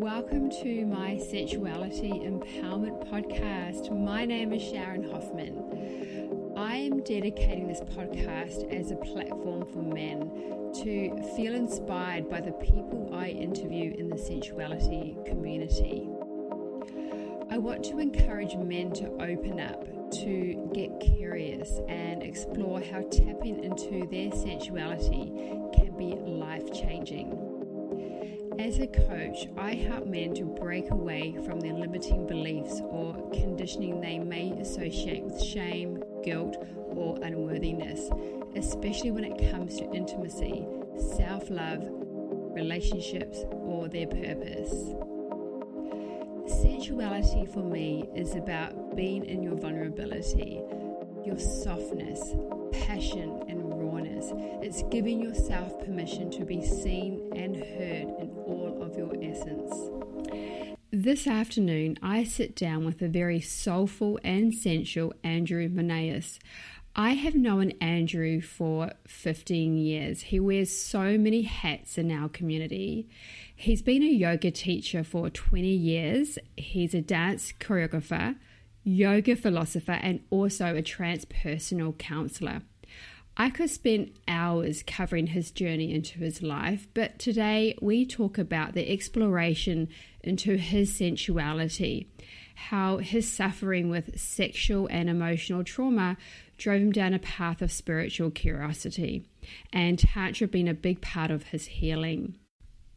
Welcome to my Sensuality Empowerment Podcast. My name is Sharon Hoffman. I am dedicating this podcast as a platform for men to feel inspired by the people I interview in the sensuality community. I want to encourage men to open up, to get curious, and explore how tapping into their sensuality can be life changing. As a coach, I help men to break away from their limiting beliefs or conditioning they may associate with shame, guilt, or unworthiness, especially when it comes to intimacy, self love, relationships, or their purpose. Sensuality for me is about being in your vulnerability, your softness, passion, and It's giving yourself permission to be seen and heard in all of your essence. This afternoon, I sit down with a very soulful and sensual Andrew Mournehis. I have known Andrew for 15 years. He wears so many hats in our community. He's been a yoga teacher for 20 years. He's a dance choreographer, yoga philosopher, and also a transpersonal counselor. I could spend hours covering his journey into his life, but today we talk about the exploration into his sensuality, how his suffering with sexual and emotional trauma drove him down a path of spiritual curiosity, and Tantra being a big part of his healing.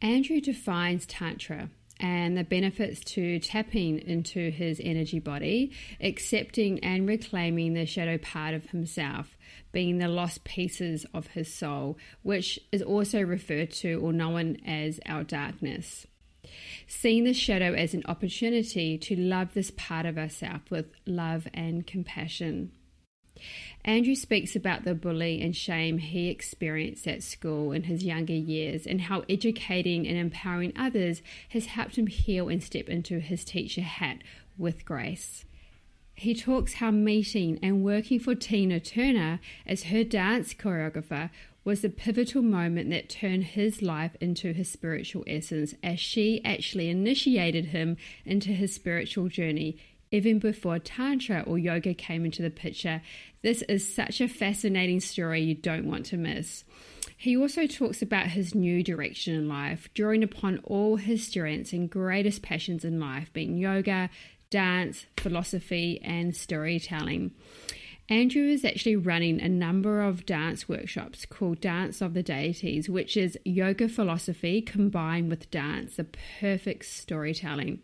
Andrew defines Tantra and the benefits to tapping into his energy body, accepting and reclaiming the shadow part of himself, being the lost pieces of his soul, which is also referred to or known as our darkness. Seeing the shadow as an opportunity to love this part of ourselves with love and compassion. Andrew speaks about the bully and shame he experienced at school in his younger years and how educating and empowering others has helped him heal and step into his teacher hat with grace. He talks how meeting and working for Tina Turner as her dance choreographer was the pivotal moment that turned his life into his spiritual essence as she actually initiated him into his spiritual journey even before Tantra or yoga came into the picture. This is such a fascinating story you don't want to miss. He also talks about his new direction in life, drawing upon all his strengths and greatest passions in life, being yoga, dance, philosophy, and storytelling. Andrew is actually running a number of dance workshops called Dance of the Deities, which is yoga philosophy combined with dance, the perfect storytelling.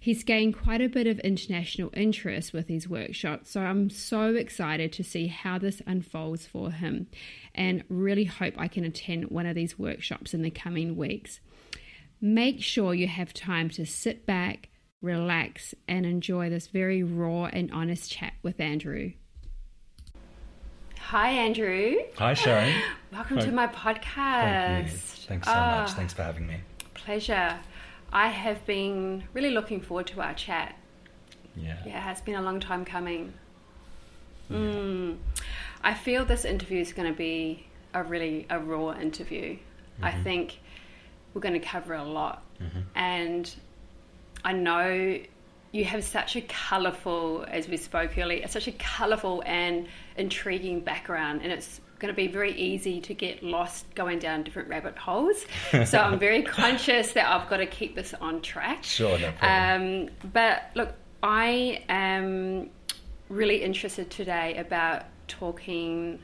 He's gained quite a bit of international interest with these workshops, so I'm so excited to see how this unfolds for him and really hope I can attend one of these workshops in the coming weeks. Make sure you have time to sit back, relax, and enjoy this very raw and honest chat with Andrew. Hi, Andrew. Hi, Sharon. Welcome Hi. to my podcast. Thank you. Thanks so oh, much. Ah, Thanks for having me. Pleasure. I have been really looking forward to our chat. Yeah. Yeah, it's been a long time coming. Yeah. Mm. I feel this interview is going to be a really a raw interview. Mm-hmm. I think we're going to cover a lot, mm-hmm. and I know you have such a colourful, as we spoke earlier, such a colourful and intriguing background, and it's going to be very easy to get lost going down different rabbit holes. So I'm very conscious that I've got to keep this on track. Sure, no problem. Um, but look, I am really interested today about talking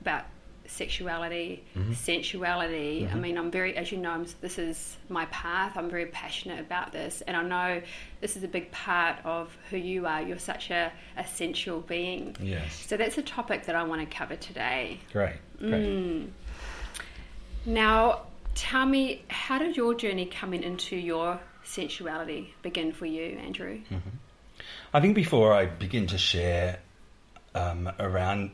about sexuality, mm-hmm. sensuality. Mm-hmm. I mean, I'm very, as you know, I'm, this is my path. I'm very passionate about this, and I know this is a big part of who you are. You're such a essential being. Yes. So that's a topic that I want to cover today. Great. Great. Mm. Now, tell me, how did your journey coming into your sensuality begin for you, Andrew? Mm-hmm. I think before I begin to share um, around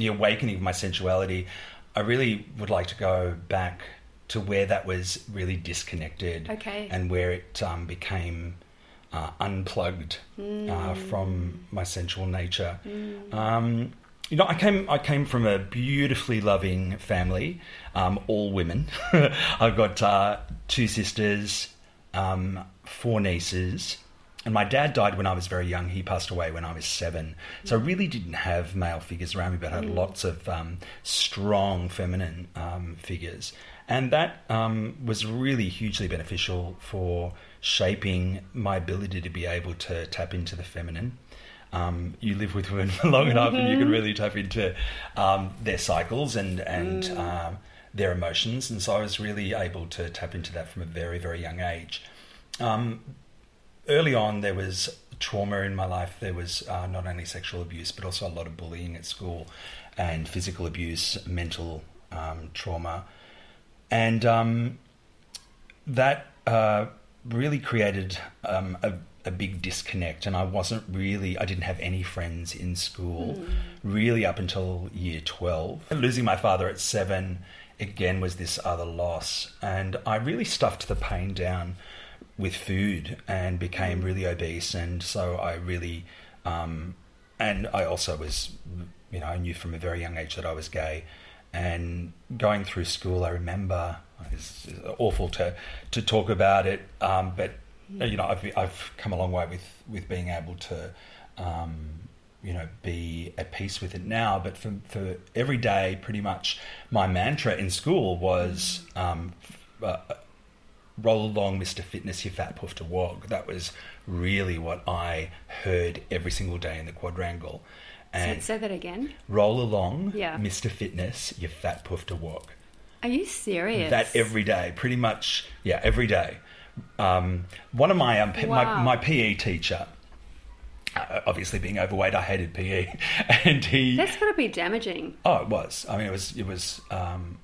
the awakening of my sensuality, I really would like to go back to where that was really disconnected okay. and where it um, became uh, unplugged mm. uh, from my sensual nature. Mm. Um, you know, I came I came from a beautifully loving family, um, all women. I've got uh, two sisters, um, four nieces. And my dad died when I was very young. He passed away when I was seven. So I really didn't have male figures around me, but I had lots of um, strong feminine um, figures. And that um, was really hugely beneficial for shaping my ability to be able to tap into the feminine. Um, you live with women for long enough, and you can really tap into um, their cycles and and um, their emotions. And so I was really able to tap into that from a very very young age. Um, early on, there was trauma in my life. There was uh, not only sexual abuse, but also a lot of bullying at school and physical abuse, mental um, trauma. And um, that uh, really created um, a, a big disconnect. And I wasn't really, I didn't have any friends in school really up until year 12. Losing my father at seven again was this other loss. And I really stuffed the pain down with food and became really obese. And so I really, um, and I also was, you know, I knew from a very young age that I was gay. And going through school, I remember it's awful to to talk about it, um, but you know, I've I've come a long way with with being able to. Um, you know, be at peace with it now. But for, for every day, pretty much my mantra in school was um, uh, roll along, Mr. Fitness, you fat poof to wog. That was really what I heard every single day in the quadrangle. Say, And say that again. roll along, Yeah. Mr. Fitness, you fat poof to wog. Are you serious? That every day, pretty much, yeah, every day. Um, one of my, um, Wow. my my PE teacher, uh, obviously being overweight, I hated PE, and he That's got to be damaging. Oh, it was. I mean, it was. It was. Um,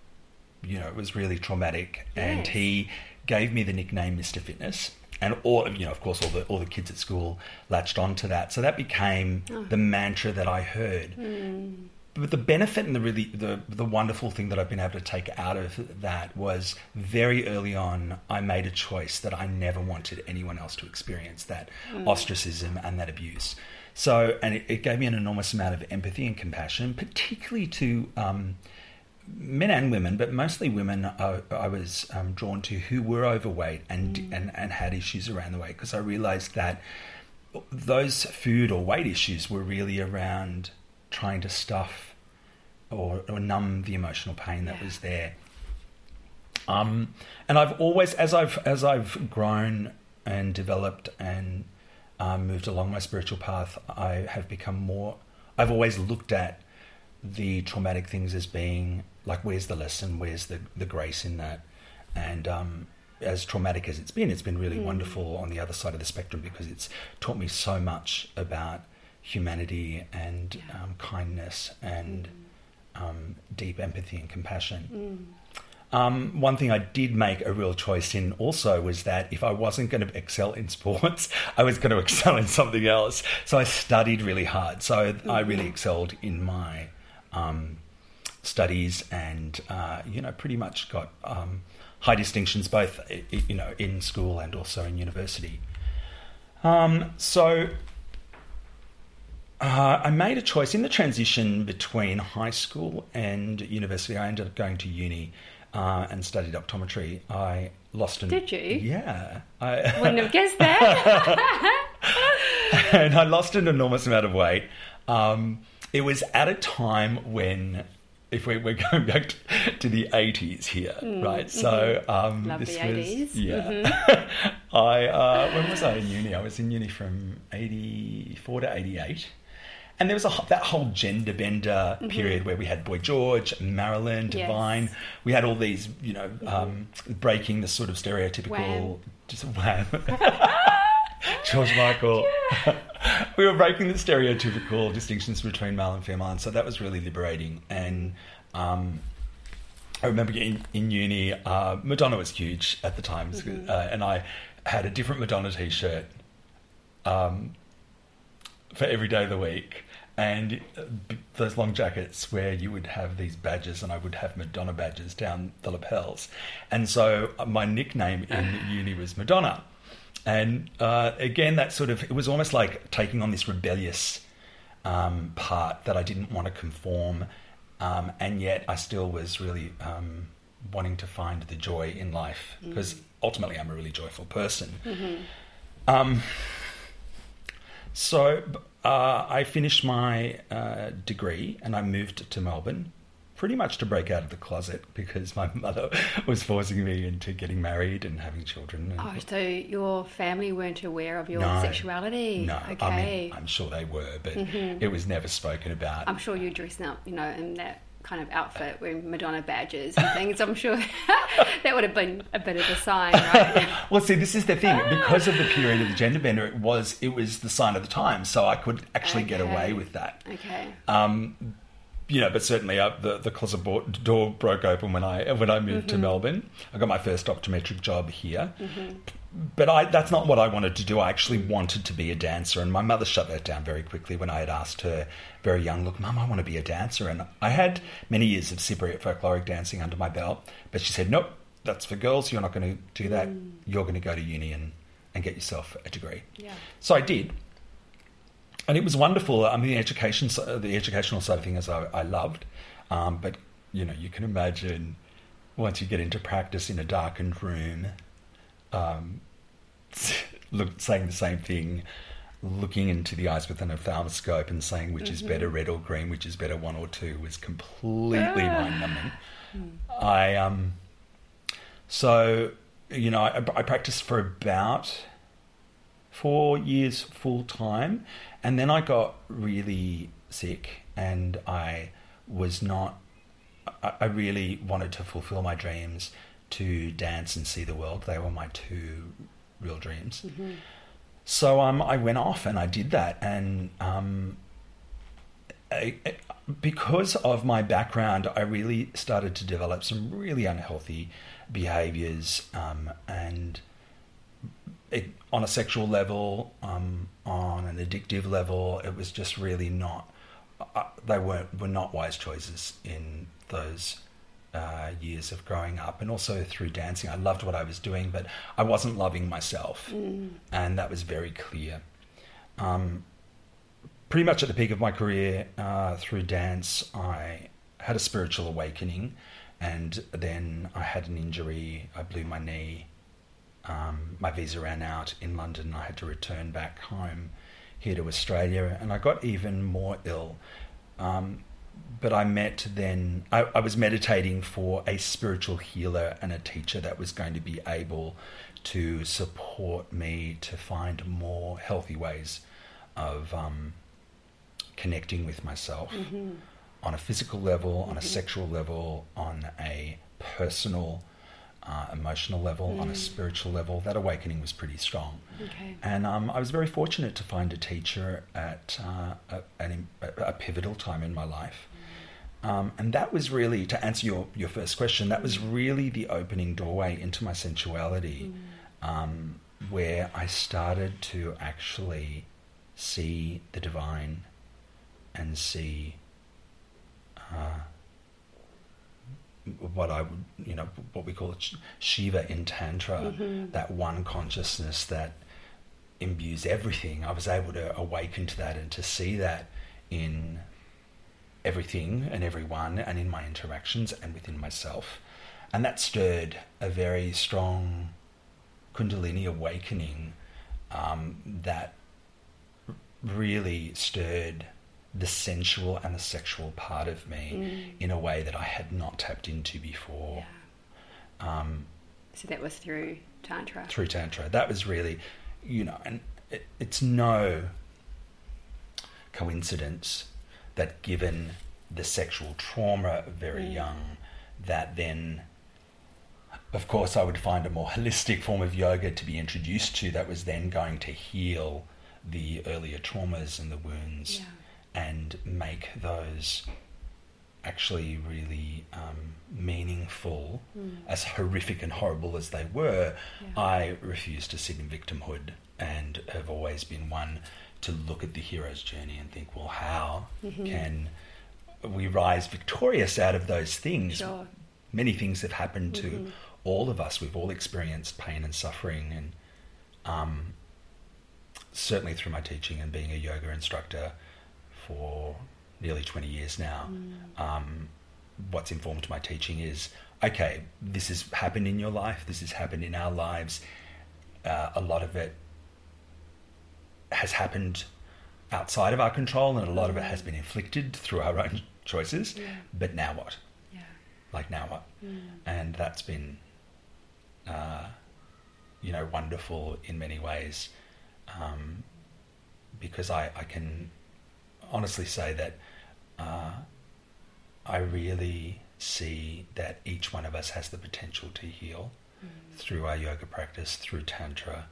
you know, it was really traumatic, and he gave me the nickname Mister Fitness, and all you know, of course, all the all the kids at school latched onto that. So that became ah. the mantra that I heard. Hmm. But the benefit and the really the the wonderful thing that I've been able to take out of that was very early on. I made a choice that I never wanted anyone else to experience that hmm. ostracism and that abuse. So, and it, it gave me an enormous amount of empathy and compassion, particularly to um, men and women, but mostly women. I, I was um, drawn to who were overweight and and and had issues around the weight because I realised that those food or weight issues were really around trying to stuff or, or numb the emotional pain that Yeah. was there. Um, and I've always, as I've as I've grown and developed and um, moved along my spiritual path, I have become more. I've always looked at the traumatic things as being like, where's the lesson? Where's the the grace in that? And um, as traumatic as it's been, it's been really wonderful on the other side of the spectrum because it's taught me so much about humanity and Yeah. um, kindness and um, deep empathy and compassion. Um, one thing I did make a real choice in also was that if I wasn't going to excel in sports, I was going to excel in something else. So I studied really hard. So I really excelled in my um, studies and, uh, you know, pretty much got um, high distinctions both, you know, in school and also in university. Um, so uh, I made a choice in the transition between high school and university. I ended up going to uni uh, and studied optometry. I lost an Did you? Yeah, I, Wouldn't have guessed that. and I lost an enormous amount of weight. Um, it was at a time when, if we, we're going back to, to the 80s here, right? So um, Mm, Love this the was 80s. yeah. I uh, when was I in uni? I was in uni from 84 to 88. And there was a, that whole gender bender period where we had Boy George, Marilyn, Yes. Divine. We had all these, you know, um, breaking the sort of stereotypical. Wham. Just wham. George Michael. we were breaking the stereotypical distinctions between male and female, and so that was really liberating. And um, I remember in, in uni, uh, Madonna was huge at the time, uh, and I had a different Madonna T-shirt um, for every day of the week. And uh, those long jackets where you would have these badges, and I would have Madonna badges down the lapels. And so uh, my nickname in uni was Madonna. And uh, again, that sort of, it was almost like taking on this rebellious um, part that I didn't want to conform, um, and yet I still was really um, wanting to find the joy in life because Mm. ultimately I'm a really joyful person. Mm-hmm. Um, so uh, I finished my uh, degree and I moved to Melbourne, pretty much to break out of the closet because my mother was forcing me into getting married and having children. And, Oh, so your family weren't aware of your No. sexuality? no, Okay. Mm-hmm. I mean I'm sure they were, but it was never spoken about. I'm sure you're dressing up, you know, in that kind of outfit wearing Madonna badges and things. I'm sure that would have been a bit of a sign, right? Well, see, this is the thing. Because of the period of the gender bender, it was it was the sign of the times, so I could actually get away with that. okay. Um, you know, but certainly uh, the the closet bo- door broke open when I when I moved to mm-hmm. Melbourne. I got my first optometric job here, mm-hmm. but I that's not what I wanted to do. I actually wanted to be a dancer, and my mother shut that down very quickly when I had asked her very young, "Look, Mum, I want to be a dancer." And I had many years of Cypriot folkloric dancing under my belt, but she said, "Nope, that's for girls. You're not going to do that. Mm. You're going to go to uni and, and get yourself a degree." Yeah. So I did, and it was wonderful. I mean, the education, the educational side of things, I, I loved. Um, but you know, you can imagine once you get into practice in a darkened room, um, look, saying the same thing, looking into the eyes with an ophthalmoscope and saying which is better, red or green, which is better, one or two, was completely mind numbing. I um, so you know, I, I practiced for about four years full time, and then I got really sick, and I was not. I, I really wanted to fulfill my dreams to dance and see the world. They were my two real dreams. So um, I went off and I did that, and um, I, I- because of my background, I really started to develop some really unhealthy behaviors, um, and it, on a sexual level, um, on an addictive level, it was just really not. Uh, they weren't were not wise choices in those uh, years of growing up, and also through dancing. I loved what I was doing, but I wasn't loving myself, and that was very clear. Um, pretty much at the peak of my career uh, through dance, I had a spiritual awakening, and then I had an injury. I blew my knee. Um, my visa ran out in London. I had to return back home here to Australia, and I got even more ill. Um, but I met then, I, I was meditating for a spiritual healer and a teacher that was going to be able to support me to find more healthy ways of um, connecting with myself on a physical level, on a sexual level, on a personal, uh, emotional level, on a spiritual level. That awakening was pretty strong. Okay. And um, I was very fortunate to find a teacher at uh, a, a, a pivotal time in my life. Um, and that was really, to answer your, your first question, that was really the opening doorway into my sensuality, um, where I started to actually see the divine and see uh, what I would, you know, what we call Sh- Shiva in Tantra, that one consciousness that imbues everything. I was able to awaken to that and to see that in everything and everyone and in my interactions and within myself. And that stirred a very strong Kundalini awakening um, that really stirred the sensual and the sexual part of me in a way that I had not tapped into before Yeah. um, So that was through Tantra. through Tantra. That was really, you know, and it, it's no coincidence that given the sexual trauma very Mm. young, that then, of course, I would find a more holistic form of yoga to be introduced to that was then going to heal the earlier traumas and the wounds Yeah. And make those actually really um, meaningful, as horrific and horrible as they were. Yeah. I refuse to sit in victimhood and have always been one to look at the hero's journey and think, well, how can we rise victorious out of those things? Sure. Many things have happened to all of us. We've all experienced pain and suffering, and um, certainly through my teaching and being a yoga instructor for nearly 20 years now, um, what's informed my teaching is okay, this has happened in your life, this has happened in our lives. Uh, a lot of it has happened outside of our control, and a lot of it has been inflicted through our own choices. Yeah. But now what? Yeah. Like now what? Mm. And that's been, uh, you know, wonderful in many ways, um, because I, I can honestly say that uh, I really see that each one of us has the potential to heal Mm. through our yoga practice, through tantra,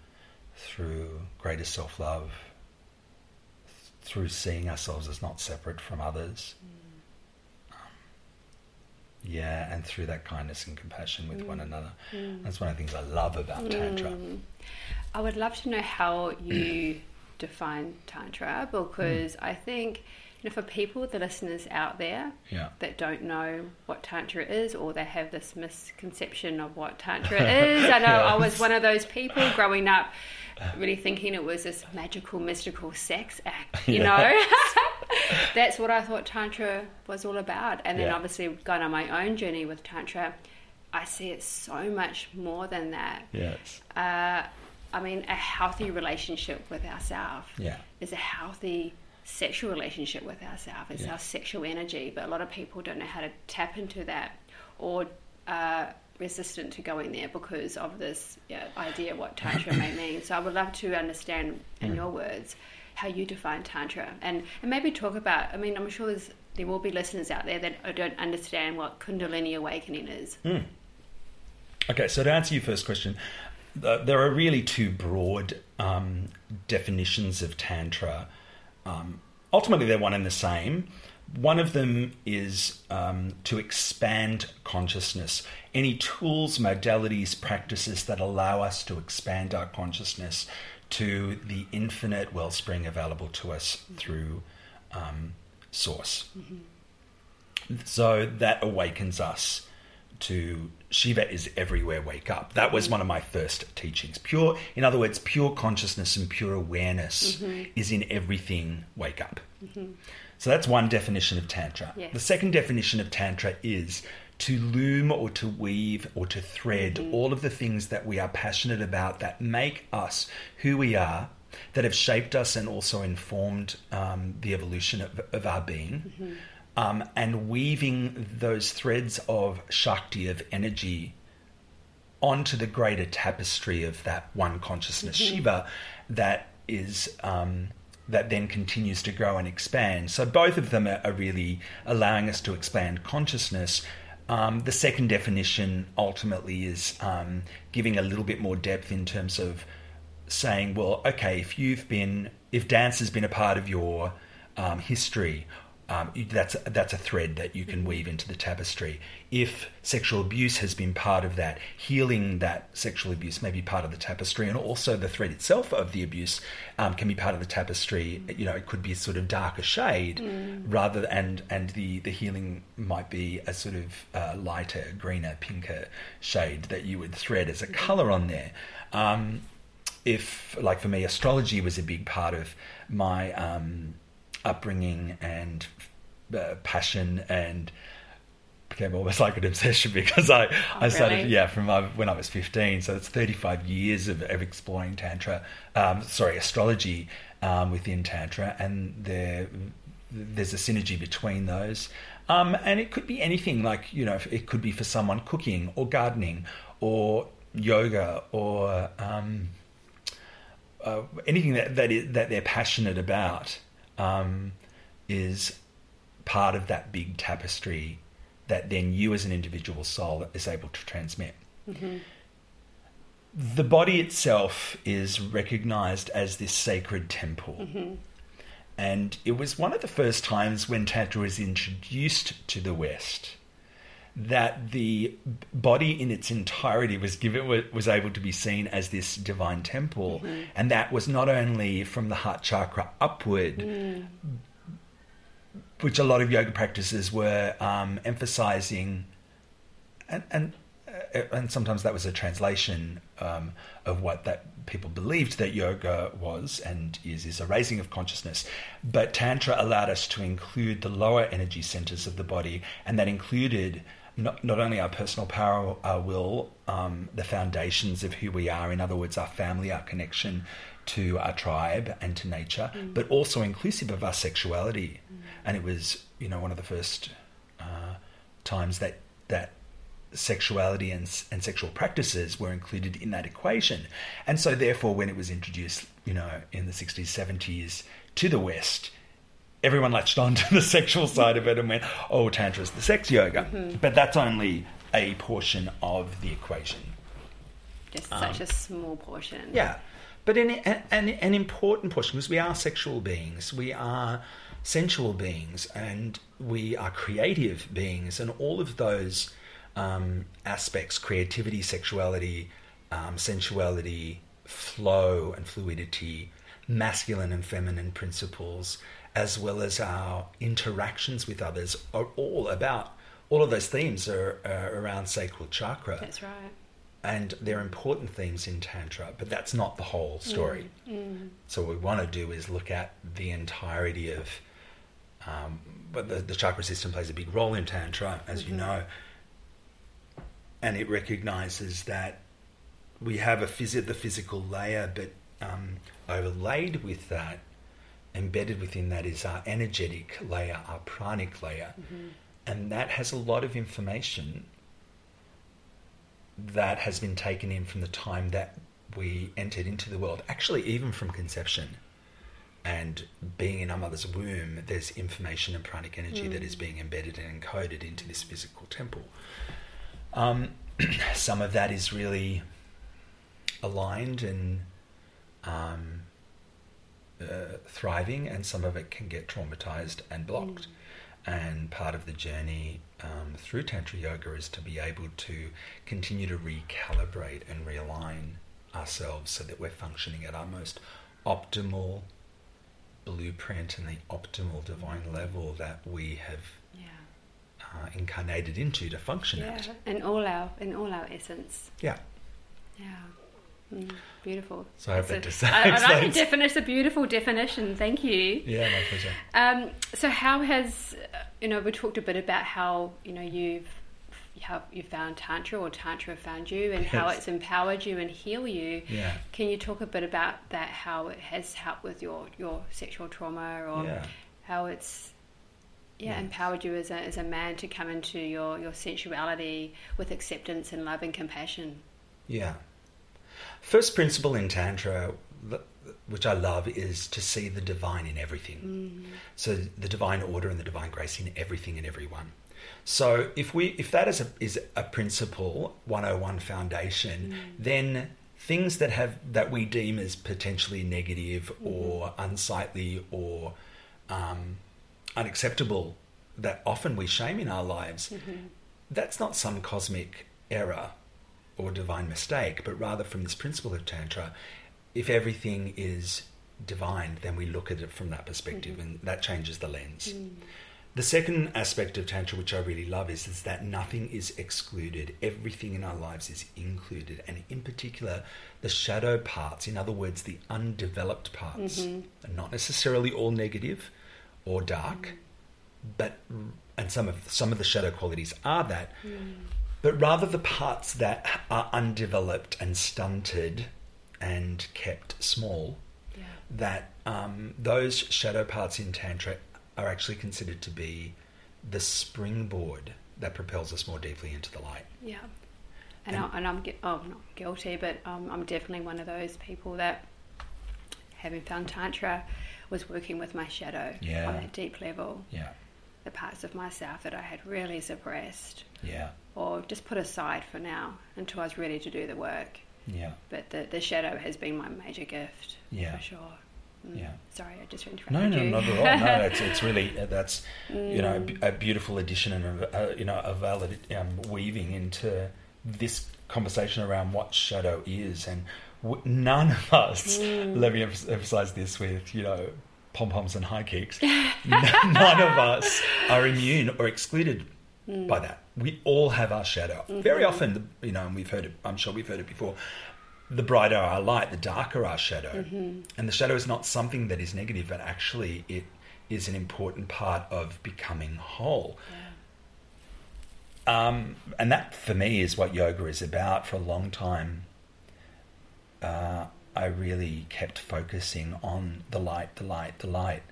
through greater self love, through seeing ourselves as not separate from others. Um, yeah, and through that kindness and compassion with one Mm. another. Mm. That's one of the things I love about Tantra. Mm. I would love to know how you define Tantra because I think, you know, for people, the listeners out there Yeah. that don't know what Tantra is or they have this misconception of what Tantra is, I know I was one of those people growing up really thinking it was this magical, mystical sex act, you Yeah. know? That's what I thought Tantra was all about. And then obviously going on my own journey with Tantra, I see it so much more than that. Yes. Uh, I mean, a healthy relationship with ourselves Yeah. is a healthy sexual relationship with ourselves. It's Yeah. our sexual energy, but a lot of people don't know how to tap into that or are resistant to going there because of this yeah, idea what Tantra may mean. So I would love to understand, in Mm. your words, how you define Tantra and, and maybe talk about, I mean, I'm sure there's, there will be listeners out there that don't understand what Kundalini awakening is. Mm. Okay, so to answer your first question, there are really two broad um, definitions of Tantra. Um, ultimately, they're one and the same. One of them is um, to expand consciousness. Any tools, modalities, practices that allow us to expand our consciousness to the infinite wellspring available to us through um, Source. So that awakens us to Shiva is everywhere, wake up. That was one of my first teachings. Pure, in other words, pure consciousness and pure awareness mm-hmm. is in everything, wake up. Mm-hmm. So that's one definition of Tantra. Yes. The second definition of Tantra is to loom or to weave or to thread mm-hmm. all of the things that we are passionate about that make us who we are, that have shaped us and also informed um, the evolution of, of our being um, and weaving those threads of Shakti, of energy, onto the greater tapestry of that one consciousness, Shiva, that is. Um, that then continues to grow and expand. So both of them are, are really allowing us to expand consciousness. Um, the second definition ultimately is um, giving a little bit more depth in terms of saying, well, okay, if you've been, if dance has been a part of your um, history, um, that's that's a thread that you can weave into the tapestry. If sexual abuse has been part of that, healing that sexual abuse may be part of the tapestry, and also the thread itself of the abuse um, can be part of the tapestry. You know, it could be a sort of darker shade, rather and and the the healing might be a sort of uh, lighter, greener, pinker shade that you would thread as a color on there. Um, if like for me astrology was a big part of my um, upbringing and uh, passion and became almost like an obsession because I, I started really? yeah from when I was 15 so it's 35 years of, of exploring tantra um, sorry astrology um, within tantra. And there there's a synergy between those. Um, and it could be anything like you know it could be for someone cooking or gardening or yoga or um, uh, anything that that, is, that they're passionate about um, is part of that big tapestry that then you as an individual soul is able to transmit. The body itself is recognized as this sacred temple. And it was one of the first times when Tantra was introduced to the West that the body in its entirety was given was able to be seen as this divine temple, and that was not only from the heart chakra upward, which a lot of yoga practices were um, emphasizing, and and uh, and sometimes that was a translation um, of what that people believed that yoga was and is is a raising of consciousness. But tantra allowed us to include the lower energy centers of the body, and that included not, not only our personal power, our will, um, the foundations of who we are, in other words, our family, our connection to our tribe and to nature, Mm. but also inclusive of our sexuality. And it was, you know, one of the first uh, times that that sexuality and, and sexual practices were included in that equation. And so, therefore, when it was introduced, you know, in the 60s, 70s to the West, everyone latched on to the sexual side of it and went, oh, Tantra's the sex yoga. But that's only a portion of the equation. Just such a small portion. Um, Yeah, but an, an, an important portion because we are sexual beings, we are sensual beings, and we are creative beings, and all of those um, aspects creativity, sexuality, um, sensuality, flow, and fluidity, masculine and feminine principles, as well as our interactions with others, are all about. All of those themes are, are around sacral chakra That's right. and they're important themes in tantra but that's not the whole story so what we want to do is look at the entirety of um, but the, the chakra system plays a big role in tantra as you know and it recognizes that we have a phys- the physical layer but um, overlaid with that embedded within that is our energetic layer our pranic layer. And that has a lot of information that has been taken in from the time that we entered into the world, actually, even from conception and being in our mother's womb, there's information and pranic energy that is being embedded and encoded into this physical temple. Um, some of that is really aligned and um, uh, thriving, and some of it can get traumatized and blocked. And part of the journey um, through Tantra Yoga is to be able to continue to recalibrate and realign ourselves so that we're functioning at our most optimal blueprint and the optimal divine level that we have Yeah. uh, incarnated into to function Yeah. at. In all our in all our essence. Yeah. Yeah. Mm, beautiful. So I hope that a- I, I like definition. It's a beautiful definition. Thank you. Yeah, my pleasure. Um, so how has uh, you know we talked a bit about how you know you've how you found tantra or tantra found you and how it's empowered you and heal you. Yeah. Can you talk a bit about that? How it has helped with your your sexual trauma or Yeah. how it's yeah, Yeah. empowered you as a as a man to come into your your sensuality with acceptance and love and compassion. Yeah. First principle in Tantra, which I love, is to see the divine in everything. Mm. So the divine order and the divine grace in everything and everyone. So if we if that is a is a principle 101 foundation, mm. then things that have that we deem as potentially negative mm-hmm. or unsightly or um, unacceptable that often we shame in our lives, mm-hmm. that's not some cosmic error or divine mistake, but rather from this principle of Tantra, if everything is divine, then we look at it from that perspective mm-hmm. and that changes the lens. Mm. The second aspect of Tantra, which I really love, is, is that nothing is excluded. Everything in our lives is included. And in particular, the shadow parts, in other words, the undeveloped parts, mm-hmm. are not necessarily all negative or dark, mm. but and some of some of the shadow qualities are that, mm. But rather the parts that are undeveloped and stunted and kept small Yeah. that um, those shadow parts in Tantra are actually considered to be the springboard that propels us more deeply into the light. Yeah. And, And- I, and I'm oh, not guilty, but um, I'm definitely one of those people that, having found Tantra, was working with my shadow Yeah. on a deep level. Yeah, The parts of myself that I had really suppressed yeah, or just put aside for now until I was ready to do the work. yeah, But the, the shadow has been my major gift, Yeah. for sure. Mm. Yeah. Sorry, I just interrupted you. No, no, you. not at all. No, it's, it's really uh, that's you know a Mm. beautiful addition and a, a, you know a valid um, weaving into this conversation around what shadow is, and w- none of us. Mm. Let me emphasize this with you know pom poms and high kicks. None of us are immune or excluded Mm. by that. We all have our shadow. Mm-hmm. Very often, you know, and we've heard it. I'm sure we've heard it before. The brighter our light, the darker our shadow. Mm-hmm. And the shadow is not something that is negative, but actually it is an important part of becoming whole. Um, and that for me is what yoga is about. For a long time, uh, I really kept focusing on the light, the light, the light,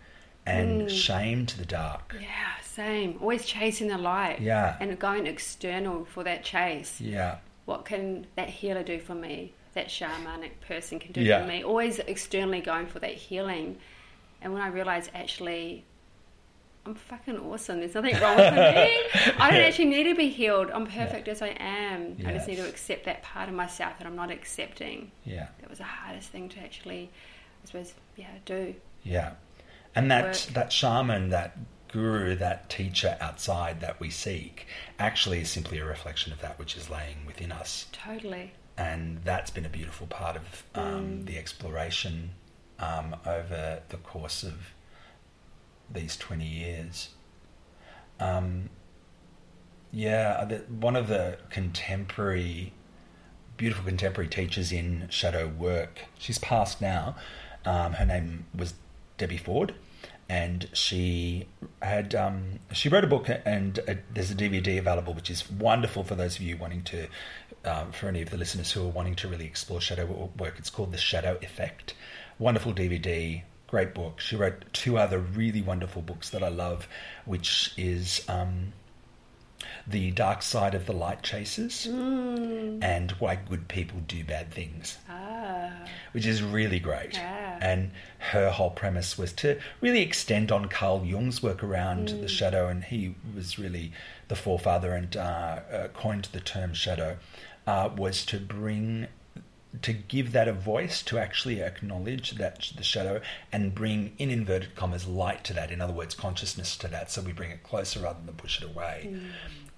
and shame to the dark. Yeah, same. Always chasing the light. Yeah. And going external for that chase. Yeah, What can that healer do for me? That shamanic person can do Yeah. for me. Always externally going for that healing. And when I realized actually I'm fucking awesome. There's nothing wrong with me. I don't actually need to be healed. I'm perfect as I am. I just need to accept that part of myself that I'm not accepting. yeah, That was the hardest thing to actually, I suppose, yeah, do. yeah. And that Work. that shaman, that guru, that teacher outside that we seek, actually is simply a reflection of that which is laying within us. Totally. and that's been a beautiful part of um, the exploration um, over the course of these 20 years. Um, yeah, the, one of the contemporary, beautiful contemporary teachers in shadow work, she's passed now. Um, her name was Debbie Ford, and she had um, she wrote a book, and uh there's a DVD available, which is wonderful for those of you wanting to, um, for any of the listeners who are wanting to really explore shadow work. It's called The Shadow Effect. Wonderful DVD, great book. She wrote two other really wonderful books that I love, which is. Um, the Dark Side of the Light Chasers and Why Good People Do Bad Things, Ah. which is really great. Yeah. And her whole premise was to really extend on Carl Jung's work around the shadow, and he was really the forefather and uh, uh, coined the term shadow, uh, was to bring to give that a voice, to actually acknowledge that the shadow and bring, in inverted commas, light to that. In other words, consciousness to that. So we bring it closer rather than push it away.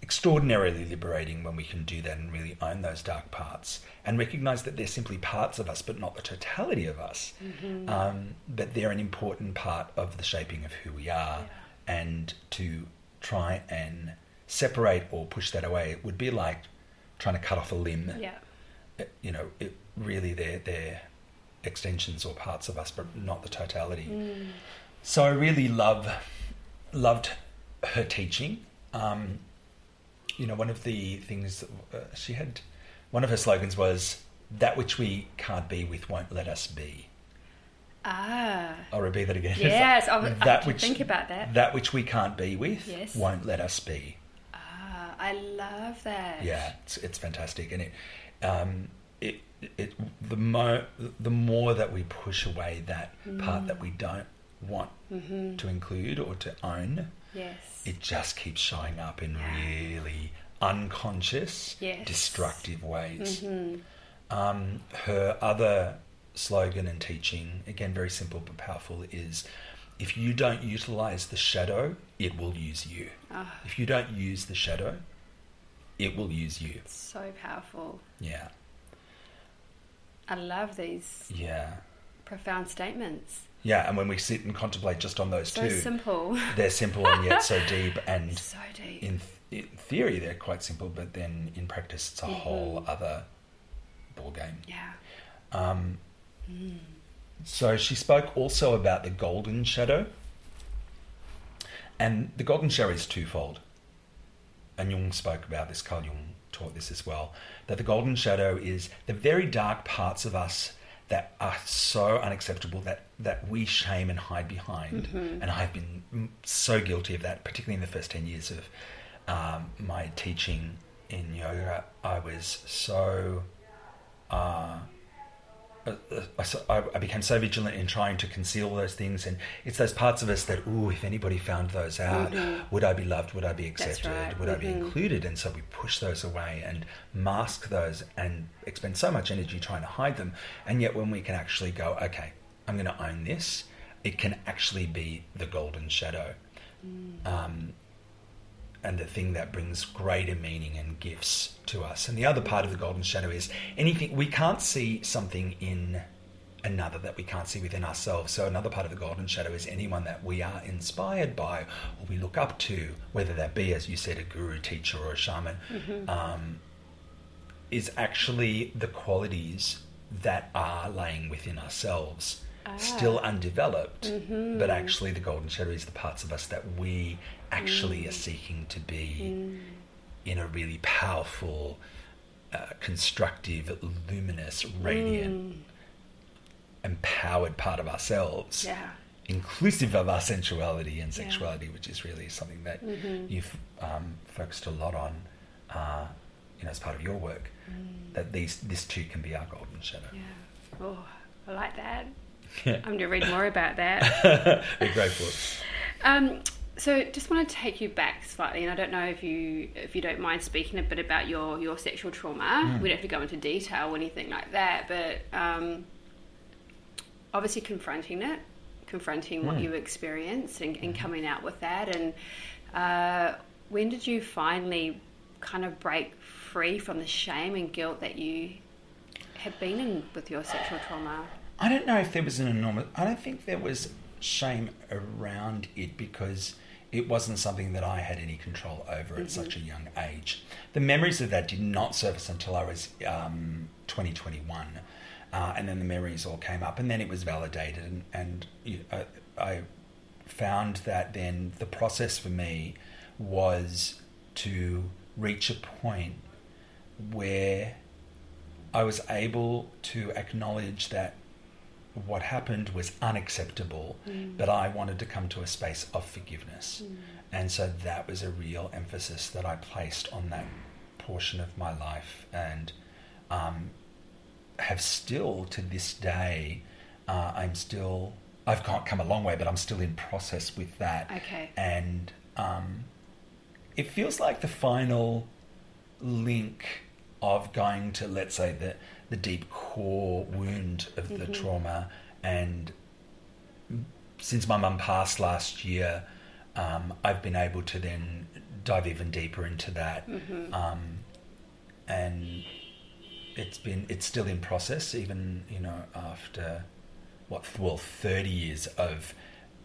Extraordinarily liberating when we can do that and really own those dark parts and recognize that they're simply parts of us, but not the totality of us. Um, but they're an important part of the shaping of who we are. And to try and separate or push that away would be like trying to cut off a limb Yeah. You know, it, really they're, they're extensions or parts of us, but not the totality. So I really love loved her teaching. Um, you know, one of the things uh, she had, one of her slogans was, "That which we can't be with won't let us be." Ah. I'll repeat that again. Yes, I would- I have to think about that. That which we can't be with Yes. won't let us be. Ah, I love that. Yeah, it's, it's fantastic, and it, um, it, it, the mo, the more that we push away that part that we don't want to include or to own, Yes. it just keeps showing up in really unconscious, Yes. destructive ways. Um, her other slogan and teaching, again very simple but powerful, is if you don't utilize the shadow, it will use you. Ah, If you don't use the shadow, it will use you. so powerful. Yeah, I love these yeah, profound statements. yeah. And when we sit and contemplate just on those So two, simple. they're simple and yet so deep. And so deep. in, th- in theory, they're quite simple, but then in practice, it's a whole other ball game. yeah. Um, So she spoke also about the golden shadow. And the golden shadow is twofold. And Jung spoke about this, Carl Jung taught this as well. That the golden shadow is the very dark parts of us that are so unacceptable that, that we shame and hide behind. And I've been so guilty of that, particularly in the first 10 years of um, my teaching in yoga. I was so uh, so I, I became so vigilant in trying to conceal those things, and it's those parts of us that, ooh, if anybody found those out, would I be loved? Would I be accepted? right. Would I be Mhm. included? And so we push those away and mask those and expend so much energy trying to hide them. And yet, when we can actually go, okay, I'm going to own this, it can actually be the golden shadow. Um, and the thing that brings greater meaning and gifts to us. And the other part of the golden shadow is anything we can't see something in another that we can't see within ourselves. So another part of the golden shadow is anyone that we are inspired by or we look up to, whether that be, as you said, a guru, teacher, or a shaman, mm-hmm. um, is actually the qualities that are laying within ourselves. Ah. Still undeveloped, mm-hmm. but actually, the golden shadow is the parts of us that we actually are seeking to be in a really powerful, uh, constructive, luminous, radiant, empowered part of ourselves, Yeah. inclusive of our sensuality and sexuality, which is really something that Mm-hmm. you've um, focused a lot on, uh, you know, as part of your work. That these this too can be our golden shadow. Mm. Yeah. Oh, I like that. Yeah. I'm going to read more about that. a great. Um, so, just want to take you back slightly, and I don't know if you if you don't mind speaking a bit about your your sexual trauma. We don't have to go into detail or anything like that, but um, obviously confronting it, confronting what you experienced, and, and coming out with that. And uh, when did you finally kind of break free from the shame and guilt that you had been in with your sexual trauma? I don't know if there was an enormous. I don't think there was shame around it because it wasn't something that I had any control over at such a young age. The memories of that did not surface until I was um, 2021. Uh, and then the memories all came up, and then it was validated. And, and you, I, I found that then the process for me was to reach a point where I was able to acknowledge that what happened was unacceptable, but I wanted to come to a space of forgiveness. And so that was a real emphasis that I placed on that portion of my life and um, have still to this day, uh, I'm still, I've come a long way, but I'm still in process with that. Okay. And um, it feels like the final link of going to, let's say, the, the deep core wound of the trauma. And since my mum passed last year, um, I've been able to then dive even deeper into that. Um, and it's been, it's still in process, even, you know, after what, well, 30 years of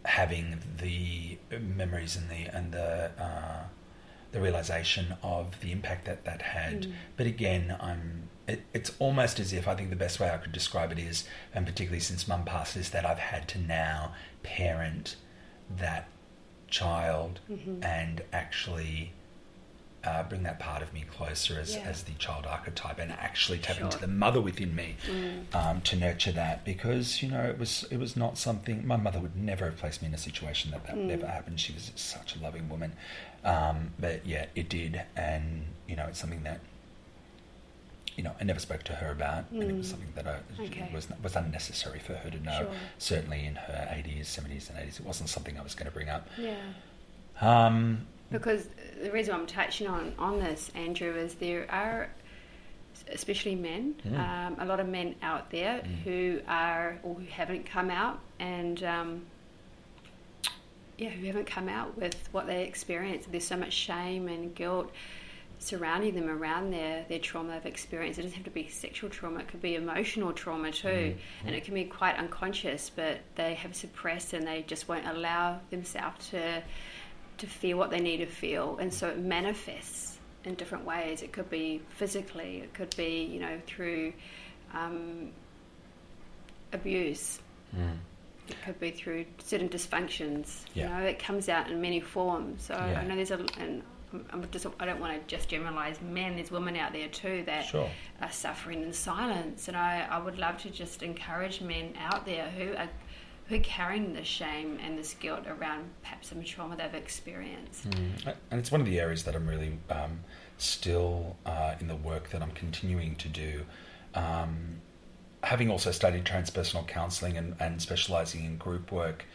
having the memories and the, and the, uh, the realization of the impact that that had. But again, I'm. It, it's almost as if I think the best way I could describe it is, and particularly since Mum passed, is that I've had to now parent that child and actually uh, bring that part of me closer as, Yeah. as the child archetype and actually tap Sure. into the mother within me um, to nurture that. Because you know it was it was not something my mother would never have placed me in a situation that that would ever happen she was such a loving woman. Um, but yeah it did. And you know it's something that you know I never spoke to her about and it was something that I, Okay. was was unnecessary for her to know Sure. certainly in her 80s 70s and 80s it wasn't something I was going to bring up Yeah. um, Because the reason I'm touching on, on this, Andrew, is there are, especially men, Mm. um, a lot of men out there who are or who haven't come out and um, yeah, who haven't come out with what they experience. There's so much shame and guilt surrounding them around their, their trauma they've experienced. It doesn't have to be sexual trauma, it could be emotional trauma too. And it can be quite unconscious, but they have suppressed and they just won't allow themselves to to feel what they need to feel. And so it manifests in different ways. It could be physically, it could be, you know, through um, abuse. It could be through certain dysfunctions. Yeah. You know, it comes out in many forms. So Yeah. I know there's a, and I'm- just, I don't want to just generalize men. There's women out there too that Sure. are suffering in silence. And I, I would love to just encourage men out there who are who are carrying this shame and this guilt around perhaps some trauma they've experienced. Mm. And it's one of the areas that I'm really um, still uh, in the work that I'm continuing to do. Um, having also studied transpersonal counselling and, and specialising in group work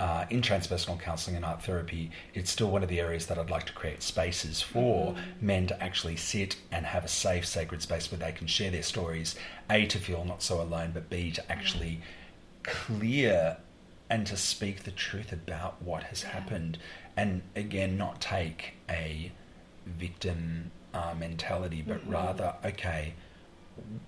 uh, in transpersonal counselling and art therapy, it's still one of the areas that I'd like to create spaces for men to actually sit and have a safe, sacred space where they can share their stories. A to feel not so alone, but B to actually clear and to speak the truth about what has happened, and again, not take a victim uh, mentality, but rather, okay,